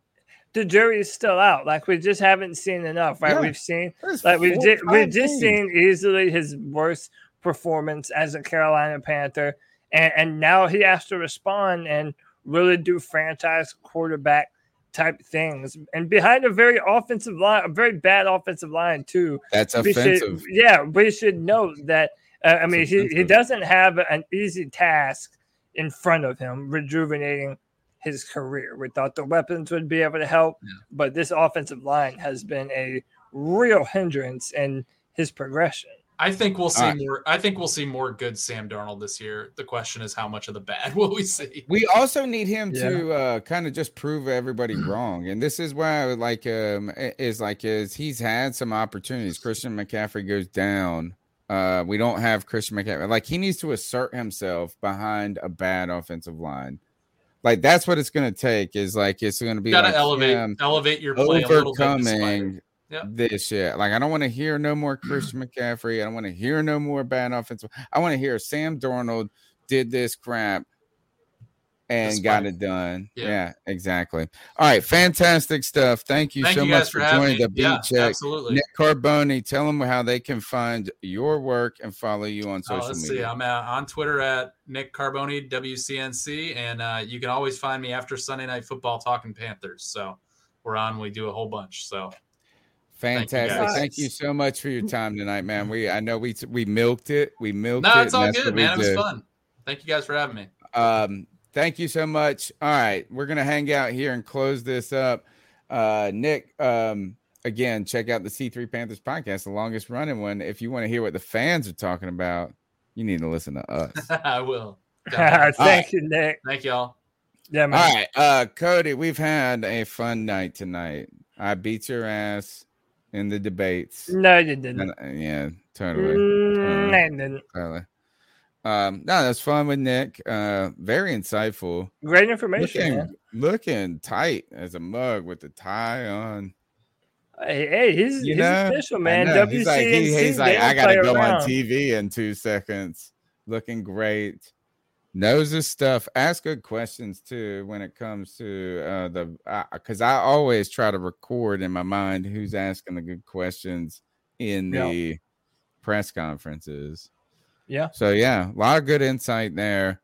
the jury's still out. Like we just haven't seen enough, right? Yeah. We've seen like we four, did we five just seen easily his worst performance as a Carolina Panther, and, and now he has to respond and really do franchise quarterback type things, and behind a very offensive line, a very bad offensive line too. That's We should- offensive. yeah, we should note that. Uh, I mean, he, he doesn't have an easy task in front of him, rejuvenating his career. We thought the weapons would be able to help, Yeah. but this offensive line has been a real hindrance in his progression. I think we'll see All right. more. I think we'll see more good Sam Darnold this year. The question is how much of the bad will we see? We also need him Yeah. to uh, kind of just prove everybody wrong, and this is why I would like um is like is he's had some opportunities. Christian McCaffrey goes down. Uh, we don't have Christian McCaffrey. Like he needs to assert himself behind a bad offensive line. Like that's what it's going to take. Is like it's going to be You gotta like elevate him elevate your play a little bit. overcoming Yeah. this shit. Like I don't want to hear no more Christian McCaffrey. I don't want to hear no more bad offensive. I want to hear Sam Darnold did this crap and got it done. Yeah. Yeah. exactly. All right, fantastic stuff. Thank you Thank so you much for joining me. the beat Yeah, check. absolutely. Nick Carboni, tell them how they can find your work and follow you on Oh, social let's see. media. I'm uh, on Twitter at Nick Carboni WCNC, and uh, you can always find me after Sunday Night Football talking Panthers. So we're on. We do a whole bunch. So Fantastic. guys. Thank you so much for your time tonight, man. We I know we we milked it. We milked it. no, it's and all good, what we man. It was fun. Thank you guys for having me. Um, thank you so much. All right, we're gonna hang out here and close this up. Uh, Nick, um, again, check out the C3 Panthers podcast, the longest running one. If you want to hear what the fans are talking about, you need to listen to us. I will. Thank Definitely. right. you, Nick. Thank y'all. Yeah, man. All right, uh, Cody, we've had a fun night tonight. I beat your ass in the debates. No, you didn't. And, uh, yeah, totally. Mm, totally. Um, no, that's fun with Nick. Uh, very insightful. Great information. Looking, looking tight as a mug with the tie on. Hey, hey, he's, You he's know, official, man. know. He's like, he- he's like, I gotta go around. on TV in two seconds. Looking great. Knows his stuff. Ask good questions too when it comes to uh, the because I always try to record in my mind who's asking the good questions in Yeah. the press conferences. Yeah. So yeah, a lot of good insight there.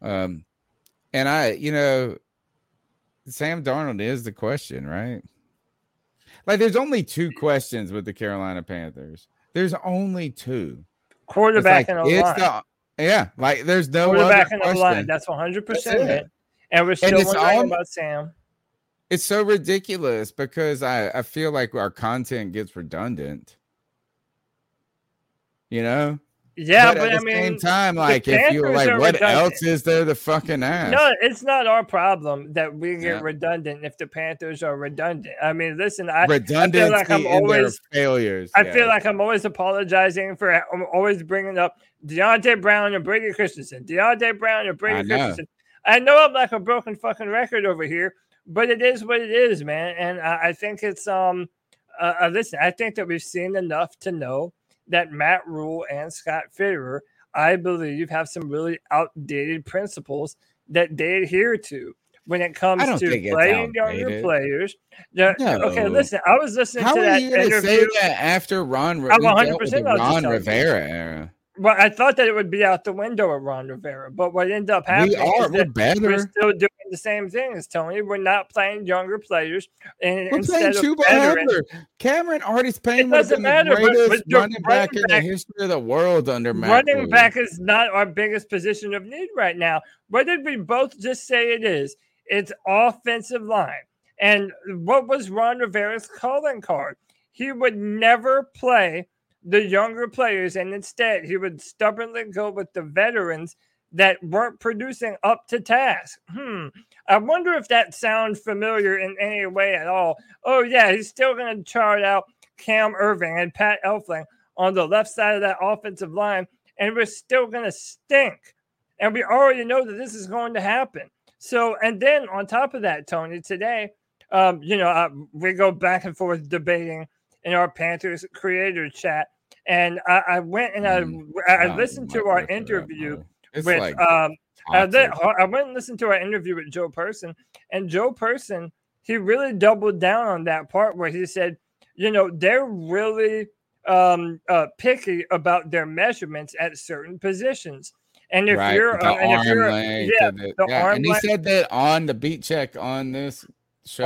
Um, and I, you know, Sam Darnold is the question, right? Like, there's only two questions with the Carolina Panthers. There's only two. It's Quarterback like, and a it's line. The- yeah, like there's no other Quarterback in a line. That's 100 percent it. it. And we're still it's wondering all- about Sam. It's so ridiculous because I I feel like our content gets redundant. You know, Yeah, but, but, at I the mean, same time, like if you're like, what redundant. else is there to fucking ask? No, it's not our problem that we get Yeah. redundant if the Panthers are redundant. I mean, listen, I, redundancy like I'm always- failures. I yeah. feel like I'm always apologizing for I'm always bringing up Deonte Brown and Brady Christensen. Deonte Brown and I Brady know. Christensen. I know I'm like a broken fucking record over here, but it is what it is, man. And I, I think it's um uh, uh, listen, I think that we've seen enough to know that Matt Rhule and Scott Fitterer, I believe, have some really outdated principles that they adhere to when it comes to playing younger players. Yeah, Okay, listen, I was listening How to are that you going to say that after Ron? Re- I'm we dealt with 100% the Ron. Rivera era. But I thought that it would be out the window at Ron Rivera. But what ended up happening We are. is We're that better. we're still doing the same thing as Tony. We're not playing younger players. And We're playing instead Chuba Hubbard. Cameron Artis-Payne doesn't the matter, greatest but your running back running in the history of the world under Matt running Rhule. back is not our biggest position of need right now. What did we both just say it is? It's offensive line. And what was Ron Rivera's calling card? He would never play the younger players, and instead he would stubbornly go with the veterans that weren't producing up to task. Hmm. I wonder if that sounds familiar in any way at all. Oh, yeah, he's still going to chart out Cam Erving and Pat Elflein on the left side of that offensive line, and we're still going to stink. And we already know that this is going to happen. So, and then on top of that, Tony, today, um, you know, uh, we go back and forth debating in our Panthers creator chat. And I, I went and I, Mm, I listened to our interview with like um, I, then, I went and listened to our interview with Joe Person, and Joe Person, he really doubled down on that part where he said, you know, they're really um, uh, picky about their measurements at certain positions. And if right, you're, the uh, and if you're, length yeah, and the- the yeah, arm and he length- said that on the beat check on this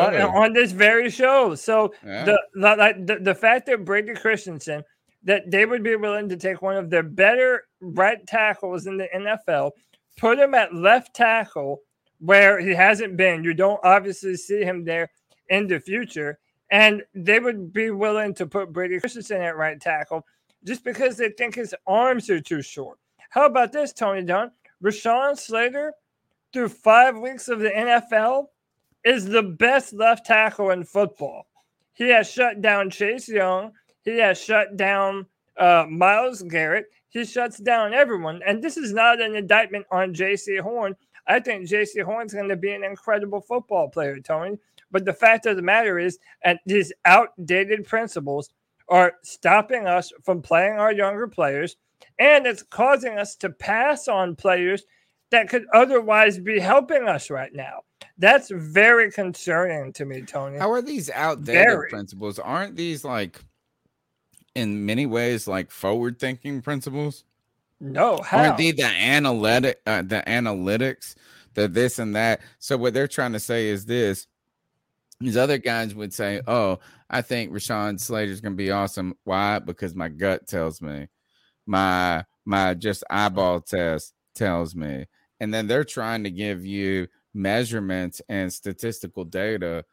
on, on this very show. So Yeah. the, the, the the fact that Brady Christensen that they would be willing to take one of their better right tackles in the NFL, put him at left tackle where he hasn't been. You don't obviously see him there in the future, and they would be willing to put Brady Christensen at right tackle just because they think his arms are too short. How about this, Tony Dunn? Rashawn Slater, through five weeks of the NFL, is the best left tackle in football. He has shut down Chase Young. He has shut down uh, Myles Garrett. He shuts down everyone. And this is not an indictment on Jaycee Horn. I think Jaycee Horn's going to be an incredible football player, Tony. But the fact of the matter is, that these outdated principles are stopping us from playing our younger players, and it's causing us to pass on players that could otherwise be helping us right now. That's very concerning to me, Tony. How are these outdated Very. principles? Aren't these like, in many ways, like forward-thinking principles? no, how? Aren't they the analytic, uh, the analytics, the this and that? So what they're trying to say is this: these other guys would say, "Oh, I think Rashawn Slater's going to be awesome. Why? Because my gut tells me, my my just eyeball test tells me." And then they're trying to give you measurements and statistical data.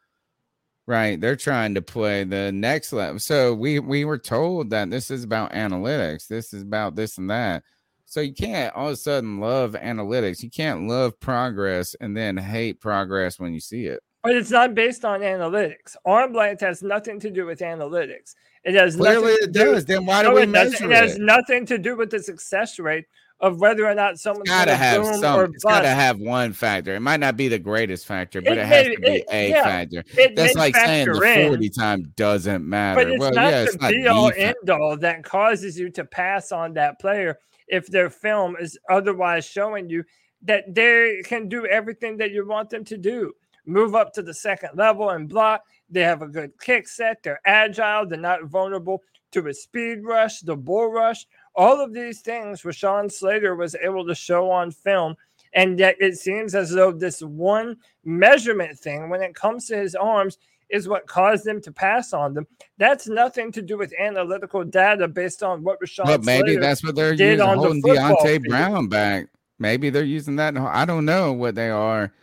Right, they're trying to play the next level. So we we were told that this is about analytics. This is about this and that. So you can't all of a sudden love analytics. You can't love progress and then hate progress when you see it. But it's not based on analytics. Arm length has nothing to do with analytics. It has Clearly, nothing it to do- does. Then why do No, we it measure It It has nothing to do with the success rate of whether or not someone's gotta have some. It's gotta have one factor. It might not be the greatest factor, but It it, has may- to be it- a yeah, factor. That's like saying the factor in, forty time doesn't matter. But it's well, not yeah, the not be all the end all that causes you to pass on that player if their film is otherwise showing you that they can do everything that you want them to do. Move up to the second level and block. They have a good kick set. They're agile. They're not vulnerable to a speed rush, the bull rush. All of these things Rashawn Slater was able to show on film. And yet it seems as though this one measurement thing, when it comes to his arms, is what caused them to pass on them. That's nothing to do with analytical data based on what Rashawn But maybe Slater that's what they're did using, on the holding football Deonte field. Brown back. Maybe they're using that. I don't know what they are.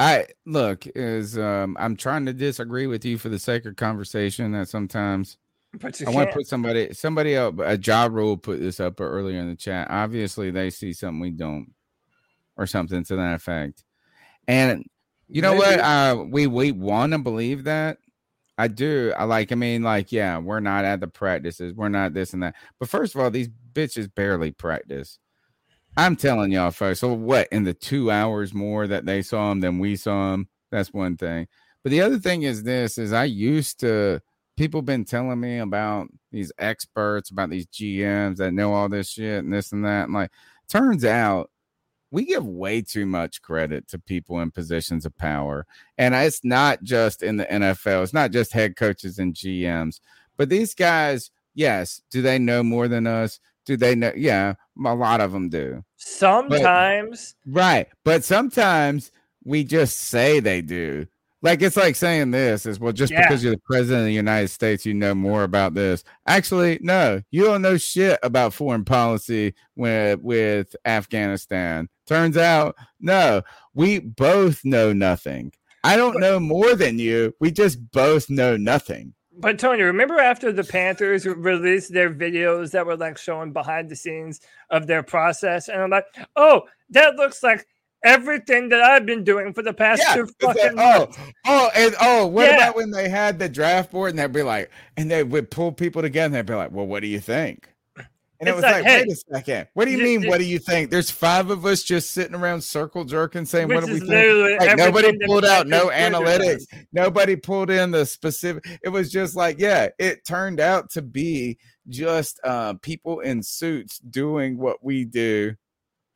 I look is um I'm trying to disagree with you for the sake of conversation. That sometimes I want to put somebody somebody up a job rule put this up earlier in the chat. Obviously, they see something we don't, or something to that effect. And you know what? Uh, we we want to believe that. I do. I like. I mean, like, yeah, we're not at the practices. We're not this and that. But first of all, these bitches barely practice. I'm telling y'all, folks. So what? In the two hours more that they saw him than we saw him, that's one thing. But the other thing is this: is I used to people been telling me about these experts, about these GMs that know all this shit and this and that. And like, turns out we give way too much credit to people in positions of power. And it's not just in the NFL, it's not just head coaches and GMs, but these guys, yes, do they know more than us? Do they know? Yeah, a lot of them do. Sometimes Right. But sometimes we just say they do. Like it's like saying this is well, just Yeah. because you're the president of the United States, you know more about this. Actually, no, you don't know shit about foreign policy with with Afghanistan. Turns out, no, we both know nothing. I don't know more than you. We just both know nothing. But Tony, remember after the Panthers released their videos that were like showing behind the scenes of their process, and I'm like, oh, that looks like everything that I've been doing for the past two it's like, fucking oh, months. oh, and oh, what Yeah. about when they had the draft board and they'd be like, and they would pull people together and they'd be like, well, what do you think? And it was like, like, hey, wait a second. What do you you- mean? you- what do you think? There's five of us just sitting around circle jerking saying, what do we think? Like nobody pulled out no analytics. Nobody pulled in the specific. It was just like, yeah, it turned out to be just uh, people in suits doing what we do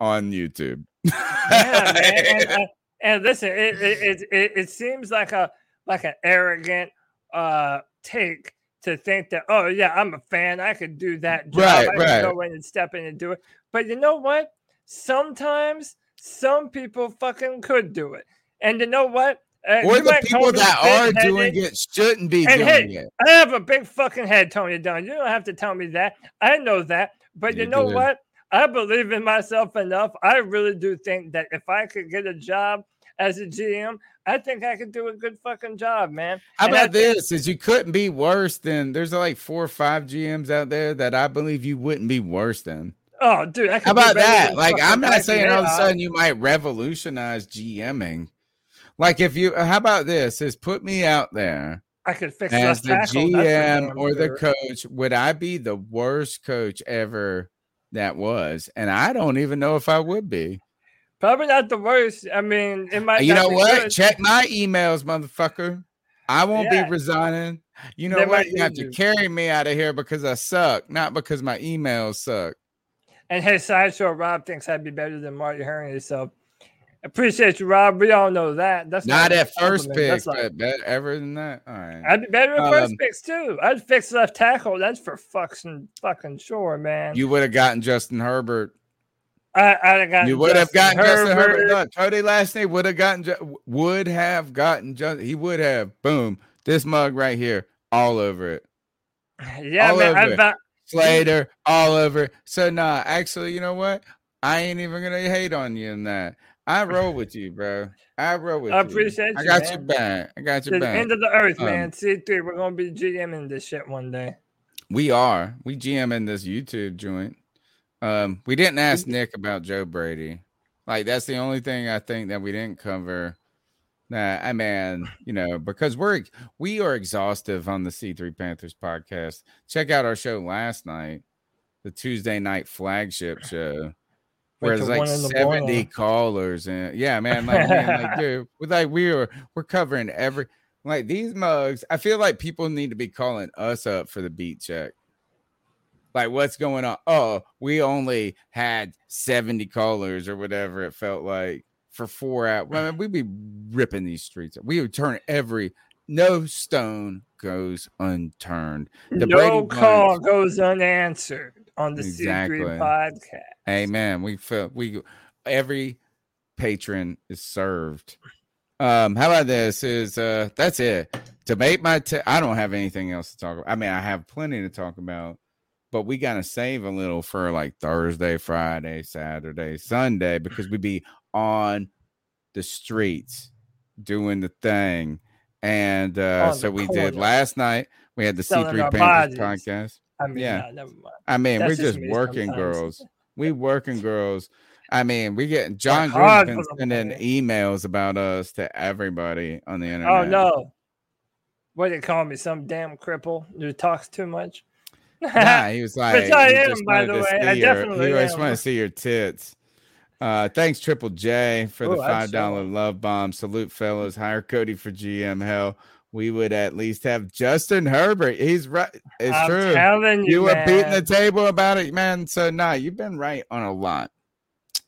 on YouTube. Yeah, man. And, uh, and listen, it, it it it seems like a like an arrogant uh take to think that oh yeah, I'm a fan, I could do that job, Right, I right. go in and step in and do it. But you know what? Sometimes some people fucking could do it, and you know what? Uh, or the people that are doing it shouldn't be And doing hey, it. I have a big fucking head, Tony Dunn. You don't have to tell me that. I know that. But you, You know do. what? I believe in myself enough. I really do think that if I could get a job as a GM, I think I could do a good fucking job, man. How And about think- this? Is you couldn't be worse than there's like four or five GMs out there that I believe you wouldn't be worse than. Oh, dude, How about that? Like, I'm not saying all of a sudden you might revolutionize GMing. Like, if you, how about this? Is put me out there I could fix as the tackle. GM or the coach. Would I be the worst coach ever that was? And I don't even know if I would be. Probably not the worst. I mean, it might. You know what? good. Check my emails, motherfucker. I won't Yeah. be resigning. You know They what? You have to you. carry me out of here because I suck, not because my emails suck. And hey, Sideshow Rob thinks I'd be better than Marty Hurney. So appreciate you, Rob. We all know that. That's Not a at first pick, That's like- but better ever than that. All right. I'd be better at first Um, picks too. I'd fix left tackle. That's for fucking fucking sure, man. You would have gotten Justin Herbert. I, I'd have gotten You would have Justin gotten Justin Herbert. Herbert. Look, Cody Lashley would have gotten. Would have gotten. He would have. Boom. This mug right here, all over it. Yeah, all man. over I'd it. va- Slater, all over. it. So nah, actually, you know what? I ain't even gonna hate on you in that. I roll with you, bro. I roll with you. I appreciate you. I got man. your back. I got your the back. end of the earth, Um, man. C3, we're gonna be GMing this shit one day. We are. We GM in this YouTube joint. Um, we didn't ask Nick about Joe Brady. Like that's the only thing I think that we didn't cover. Nah, I mean, you know, because we're we are exhaustive on the C3 Panthers podcast. Check out our show last night. the Tuesday night flagship show. Wait Where till there's like the 70 morning. callers and yeah, man, like, man, like dude, we're like we are we're covering every like these mugs. I feel like people need to be calling us up for the beat check. Like, what's going on? Oh, we only had 70 callers or whatever it felt like for four hours. Well, we'd be ripping these streets. We would turn every no stone goes unturned. The no Brady call Bunch- goes unanswered on the Exactly. C3 podcast. Amen. We feel we every patron is served. Um, how about this? Is uh that's it. Debate my t- I don't have anything else to talk about. I mean, I have plenty to talk about, but we gotta save a little for like Thursday, Friday, Saturday, Sunday, because we be on the streets doing the thing. And uh so we did last night. We had the Selling C3 Panthers bodies. podcast. I mean, Yeah. yeah. never mind. I mean, That's we're just just working sometimes. girls. We working girls. I mean, we get Jon Gruden's been sending emails about us to everybody on the internet. Oh no. What did they call me? Some damn cripple who talks too much? Nah, he was like, Which I he am, just by the way. I your- definitely He just want to see your tits. Uh, thanks, Triple J, for the Ooh, I'd five dollar love bomb. Salute, fellas. Hire Cody for GM. Hell, we would at least have Justin Herbert. He's right. It's I'm true. telling you, you were beating the table about it, man. So nah, you've been right on a lot.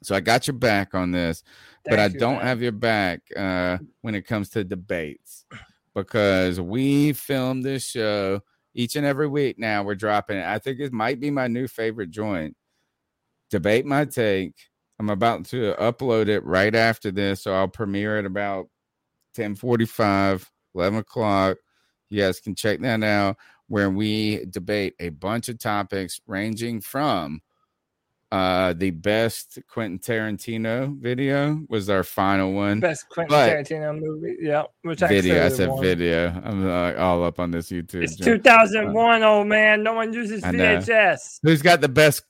So I got your back on this, but I you, don't man. have your back uh, when it comes to debates because we film this show each and every week. Now we're dropping it. I think it might be my new favorite joint. Debate my take. I'm about to upload it right after this, so I'll premiere it about 10:45, 11 o'clock. You guys can check that out where we debate a bunch of topics ranging from uh the best Quentin Tarantino video was our final one. Best Quentin But- Tarantino movie. Yeah, which video. I said won. video. I'm uh, all up on this YouTube. It's joint. 2001, old man. No one uses. VHS. Who's got the best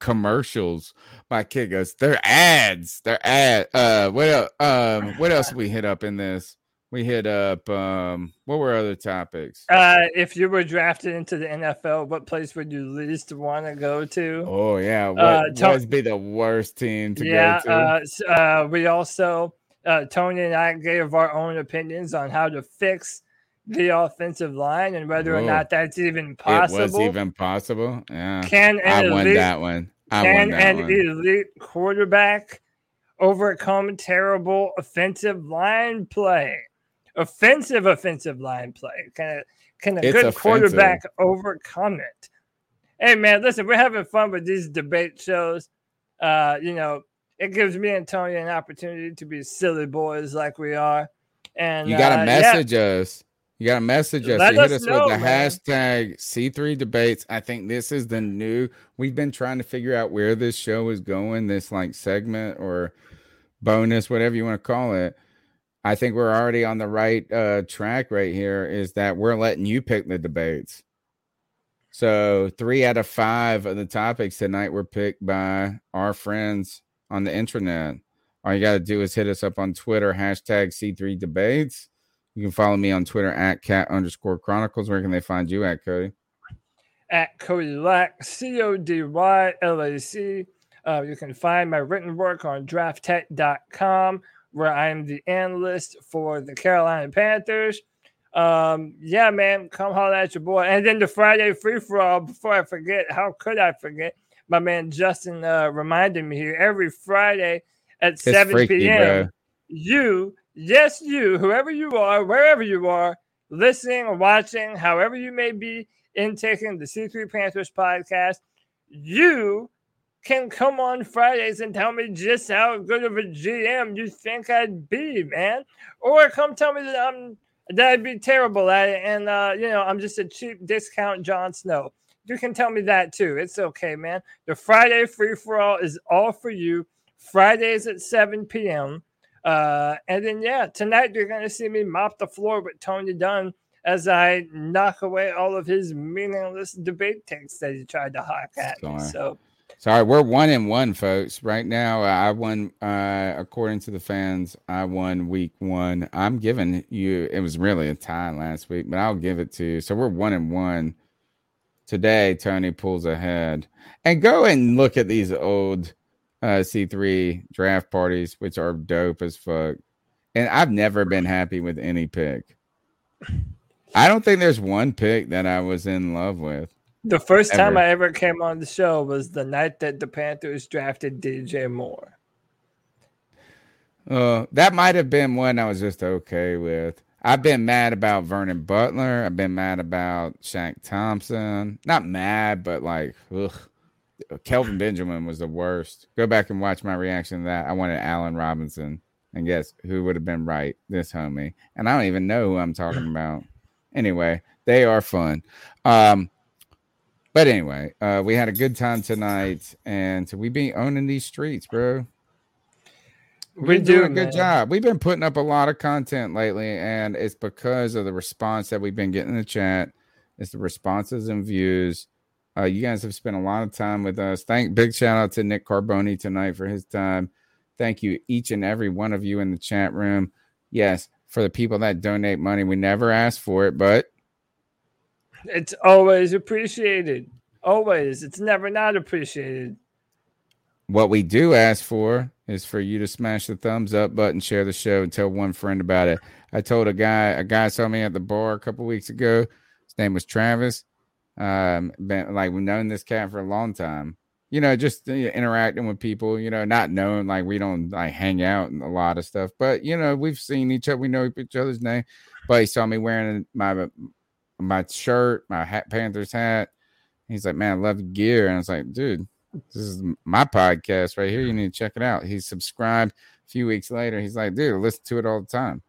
commercials? My kid goes, they're ads. They're ad. Uh, what else? Um, what else we hit up in this? We hit up. Um, what were other topics? Uh, if you were drafted into the NFL, what place would you least want to go to? Oh yeah, what Uh, what to- would be the worst team to yeah, go to? uh, uh, we also uh, Tony and I gave our own opinions on how to fix the offensive line and whether or not that's even it possible. was even possible. Yeah, Can I an won elite, that one. I can that an one. elite quarterback overcome terrible offensive line play? Offensive offensive line play. Can a, can a It's good offensive. quarterback overcome it? Hey man, listen, we're having fun with these debate shows. Uh, you know, it gives me and Tony an opportunity to be silly boys like we are. And You gotta uh, yeah, message us. You gotta message us. Let You hit us us know, with the man. hashtag C3 debates. I think this is the new. We've been trying to figure out where this show is going, this like segment or bonus, whatever you want to call it. I think we're already on the right uh track right here, is that we're letting you pick the debates. So three out of five of the topics tonight were picked by our friends on the internet. All you got to do is hit us up on Twitter, hashtag C3 debates. You can follow me on Twitter at cat underscore chronicles. Where can they find you at, Cody? at Cody Lack, C O D Y L A C. Uh, you can find my written work on drafttech.com, where I am the analyst for the Carolina Panthers. Um, yeah, man, come holler at your boy. And then the Friday free for all, before I forget, how could I forget? My man Justin uh, reminded me here every Friday at It's 7 freaky, p.m. bro. You, yes, you, whoever you are, wherever you are, listening or watching, however you may be, intaking the C3 Panthers podcast, you can come on Fridays and tell me just how good of a GM you think I'd be, man. Or come tell me that I'm that I'd be terrible at it and uh, you know, I'm just a cheap discount Jon Snow. You can tell me that too. It's okay, man. The Friday free for all is all for you. Fridays at 7 p.m. Uh, and then yeah, tonight you're gonna see me mop the floor with Tony Dunn as I knock away all of his meaningless debate takes that he tried to hawk at me. Sorry. So Sorry, we're one and one, folks. Right now, I won. Uh, according to the fans, I won week one. I'm giving you. It was really a tie last week, but I'll give it to you. So we're one and one. today Tony pulls ahead. And go and look at these old uh, C3 draft parties, which are dope as fuck. And I've never been happy with any pick. I don't think there's one pick that I was in love with. The first time I ever came on the show was the night that the Panthers drafted DJ Moore. Uh, that might have been one I was just okay with. I've been mad about Vernon Butler. I've been mad about Shaq Thompson. Not mad, but like, ugh. Kelvin Benjamin was the worst. Go back and watch my reaction to that. I wanted Allen Robinson. And guess who would have been right? This homie. And I don't even know who I'm talking about. Anyway, they are fun. Um, but anyway, uh, we had a good time tonight, and we be owning these streets, bro. We We're do doing a good man. job. We've been putting up a lot of content lately, and it's because of the response that we've been getting in the chat. It's the responses and views. Uh, you guys have spent a lot of time with us. Thank big shout out to Nick Carboni tonight for his time. Thank you, each and every one of you in the chat room. Yes, for the people that donate money, we never ask for it, but It's always appreciated. Always. It's never not appreciated. What we do ask for is for you to smash the thumbs up button, share the show, and tell one friend about it. I told a guy, a guy saw me at the bar a couple weeks ago. His name was Travis. Um, been like we've known this cat for a long time. You know, just uh, interacting with people. You know, not knowing like we don't like hang out and a lot of stuff, but you know, we've seen each other. We know each other's name. But he saw me wearing my my shirt, my hat, Panthers hat. He's like, man, I love gear, and I was like, dude, this is my podcast right here. You need to check it out. He subscribed a few weeks later. He's like, dude, I listen to it all the time.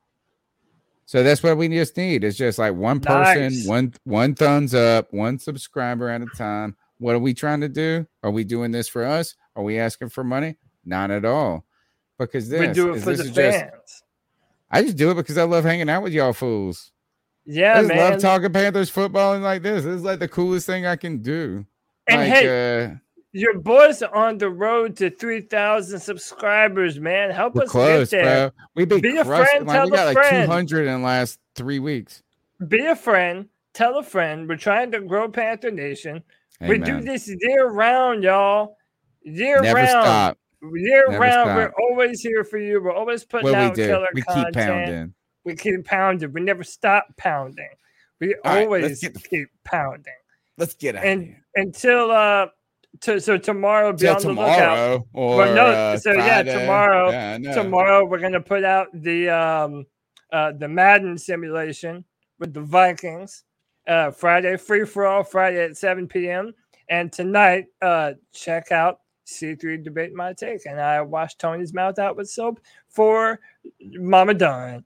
So that's what we just need. It's just like one person, Nice. one one thumbs up, one subscriber at a time. What are we trying to do? Are we doing this for us? Are we asking for money? Not at all. Because this we do it is for the is just fans. I just do it because I love hanging out with y'all fools. Yeah, I just man. love talking Panthers football and like this. This is like the coolest thing I can do. and like hey, uh your boys are on the road to 3,000 subscribers, man. Help us close, get there. bro. We've been Be a friend, like, tell we a got like 200 in the last three weeks. Be a friend. Tell a friend. We're trying to grow Panther Nation. We do this year round, y'all. Year Never round. stop. Year Never round. stop. We're always here for you. We're always putting What we out do, killer we content. keep pounding. We keep pounding. We never stop pounding. We All right, always get keep pounding. Let's get out And until uh to, so tomorrow be on the lookout. or Well, no, uh, so yeah, tomorrow- Yeah, know. Tomorrow we're gonna put out the um uh the Madden simulation with the Vikings. Uh Friday, free for all Friday at 7 p.m. And tonight, uh check out C3 Debate My Take. And I washed Tony's mouth out with soap for Mama Dunn.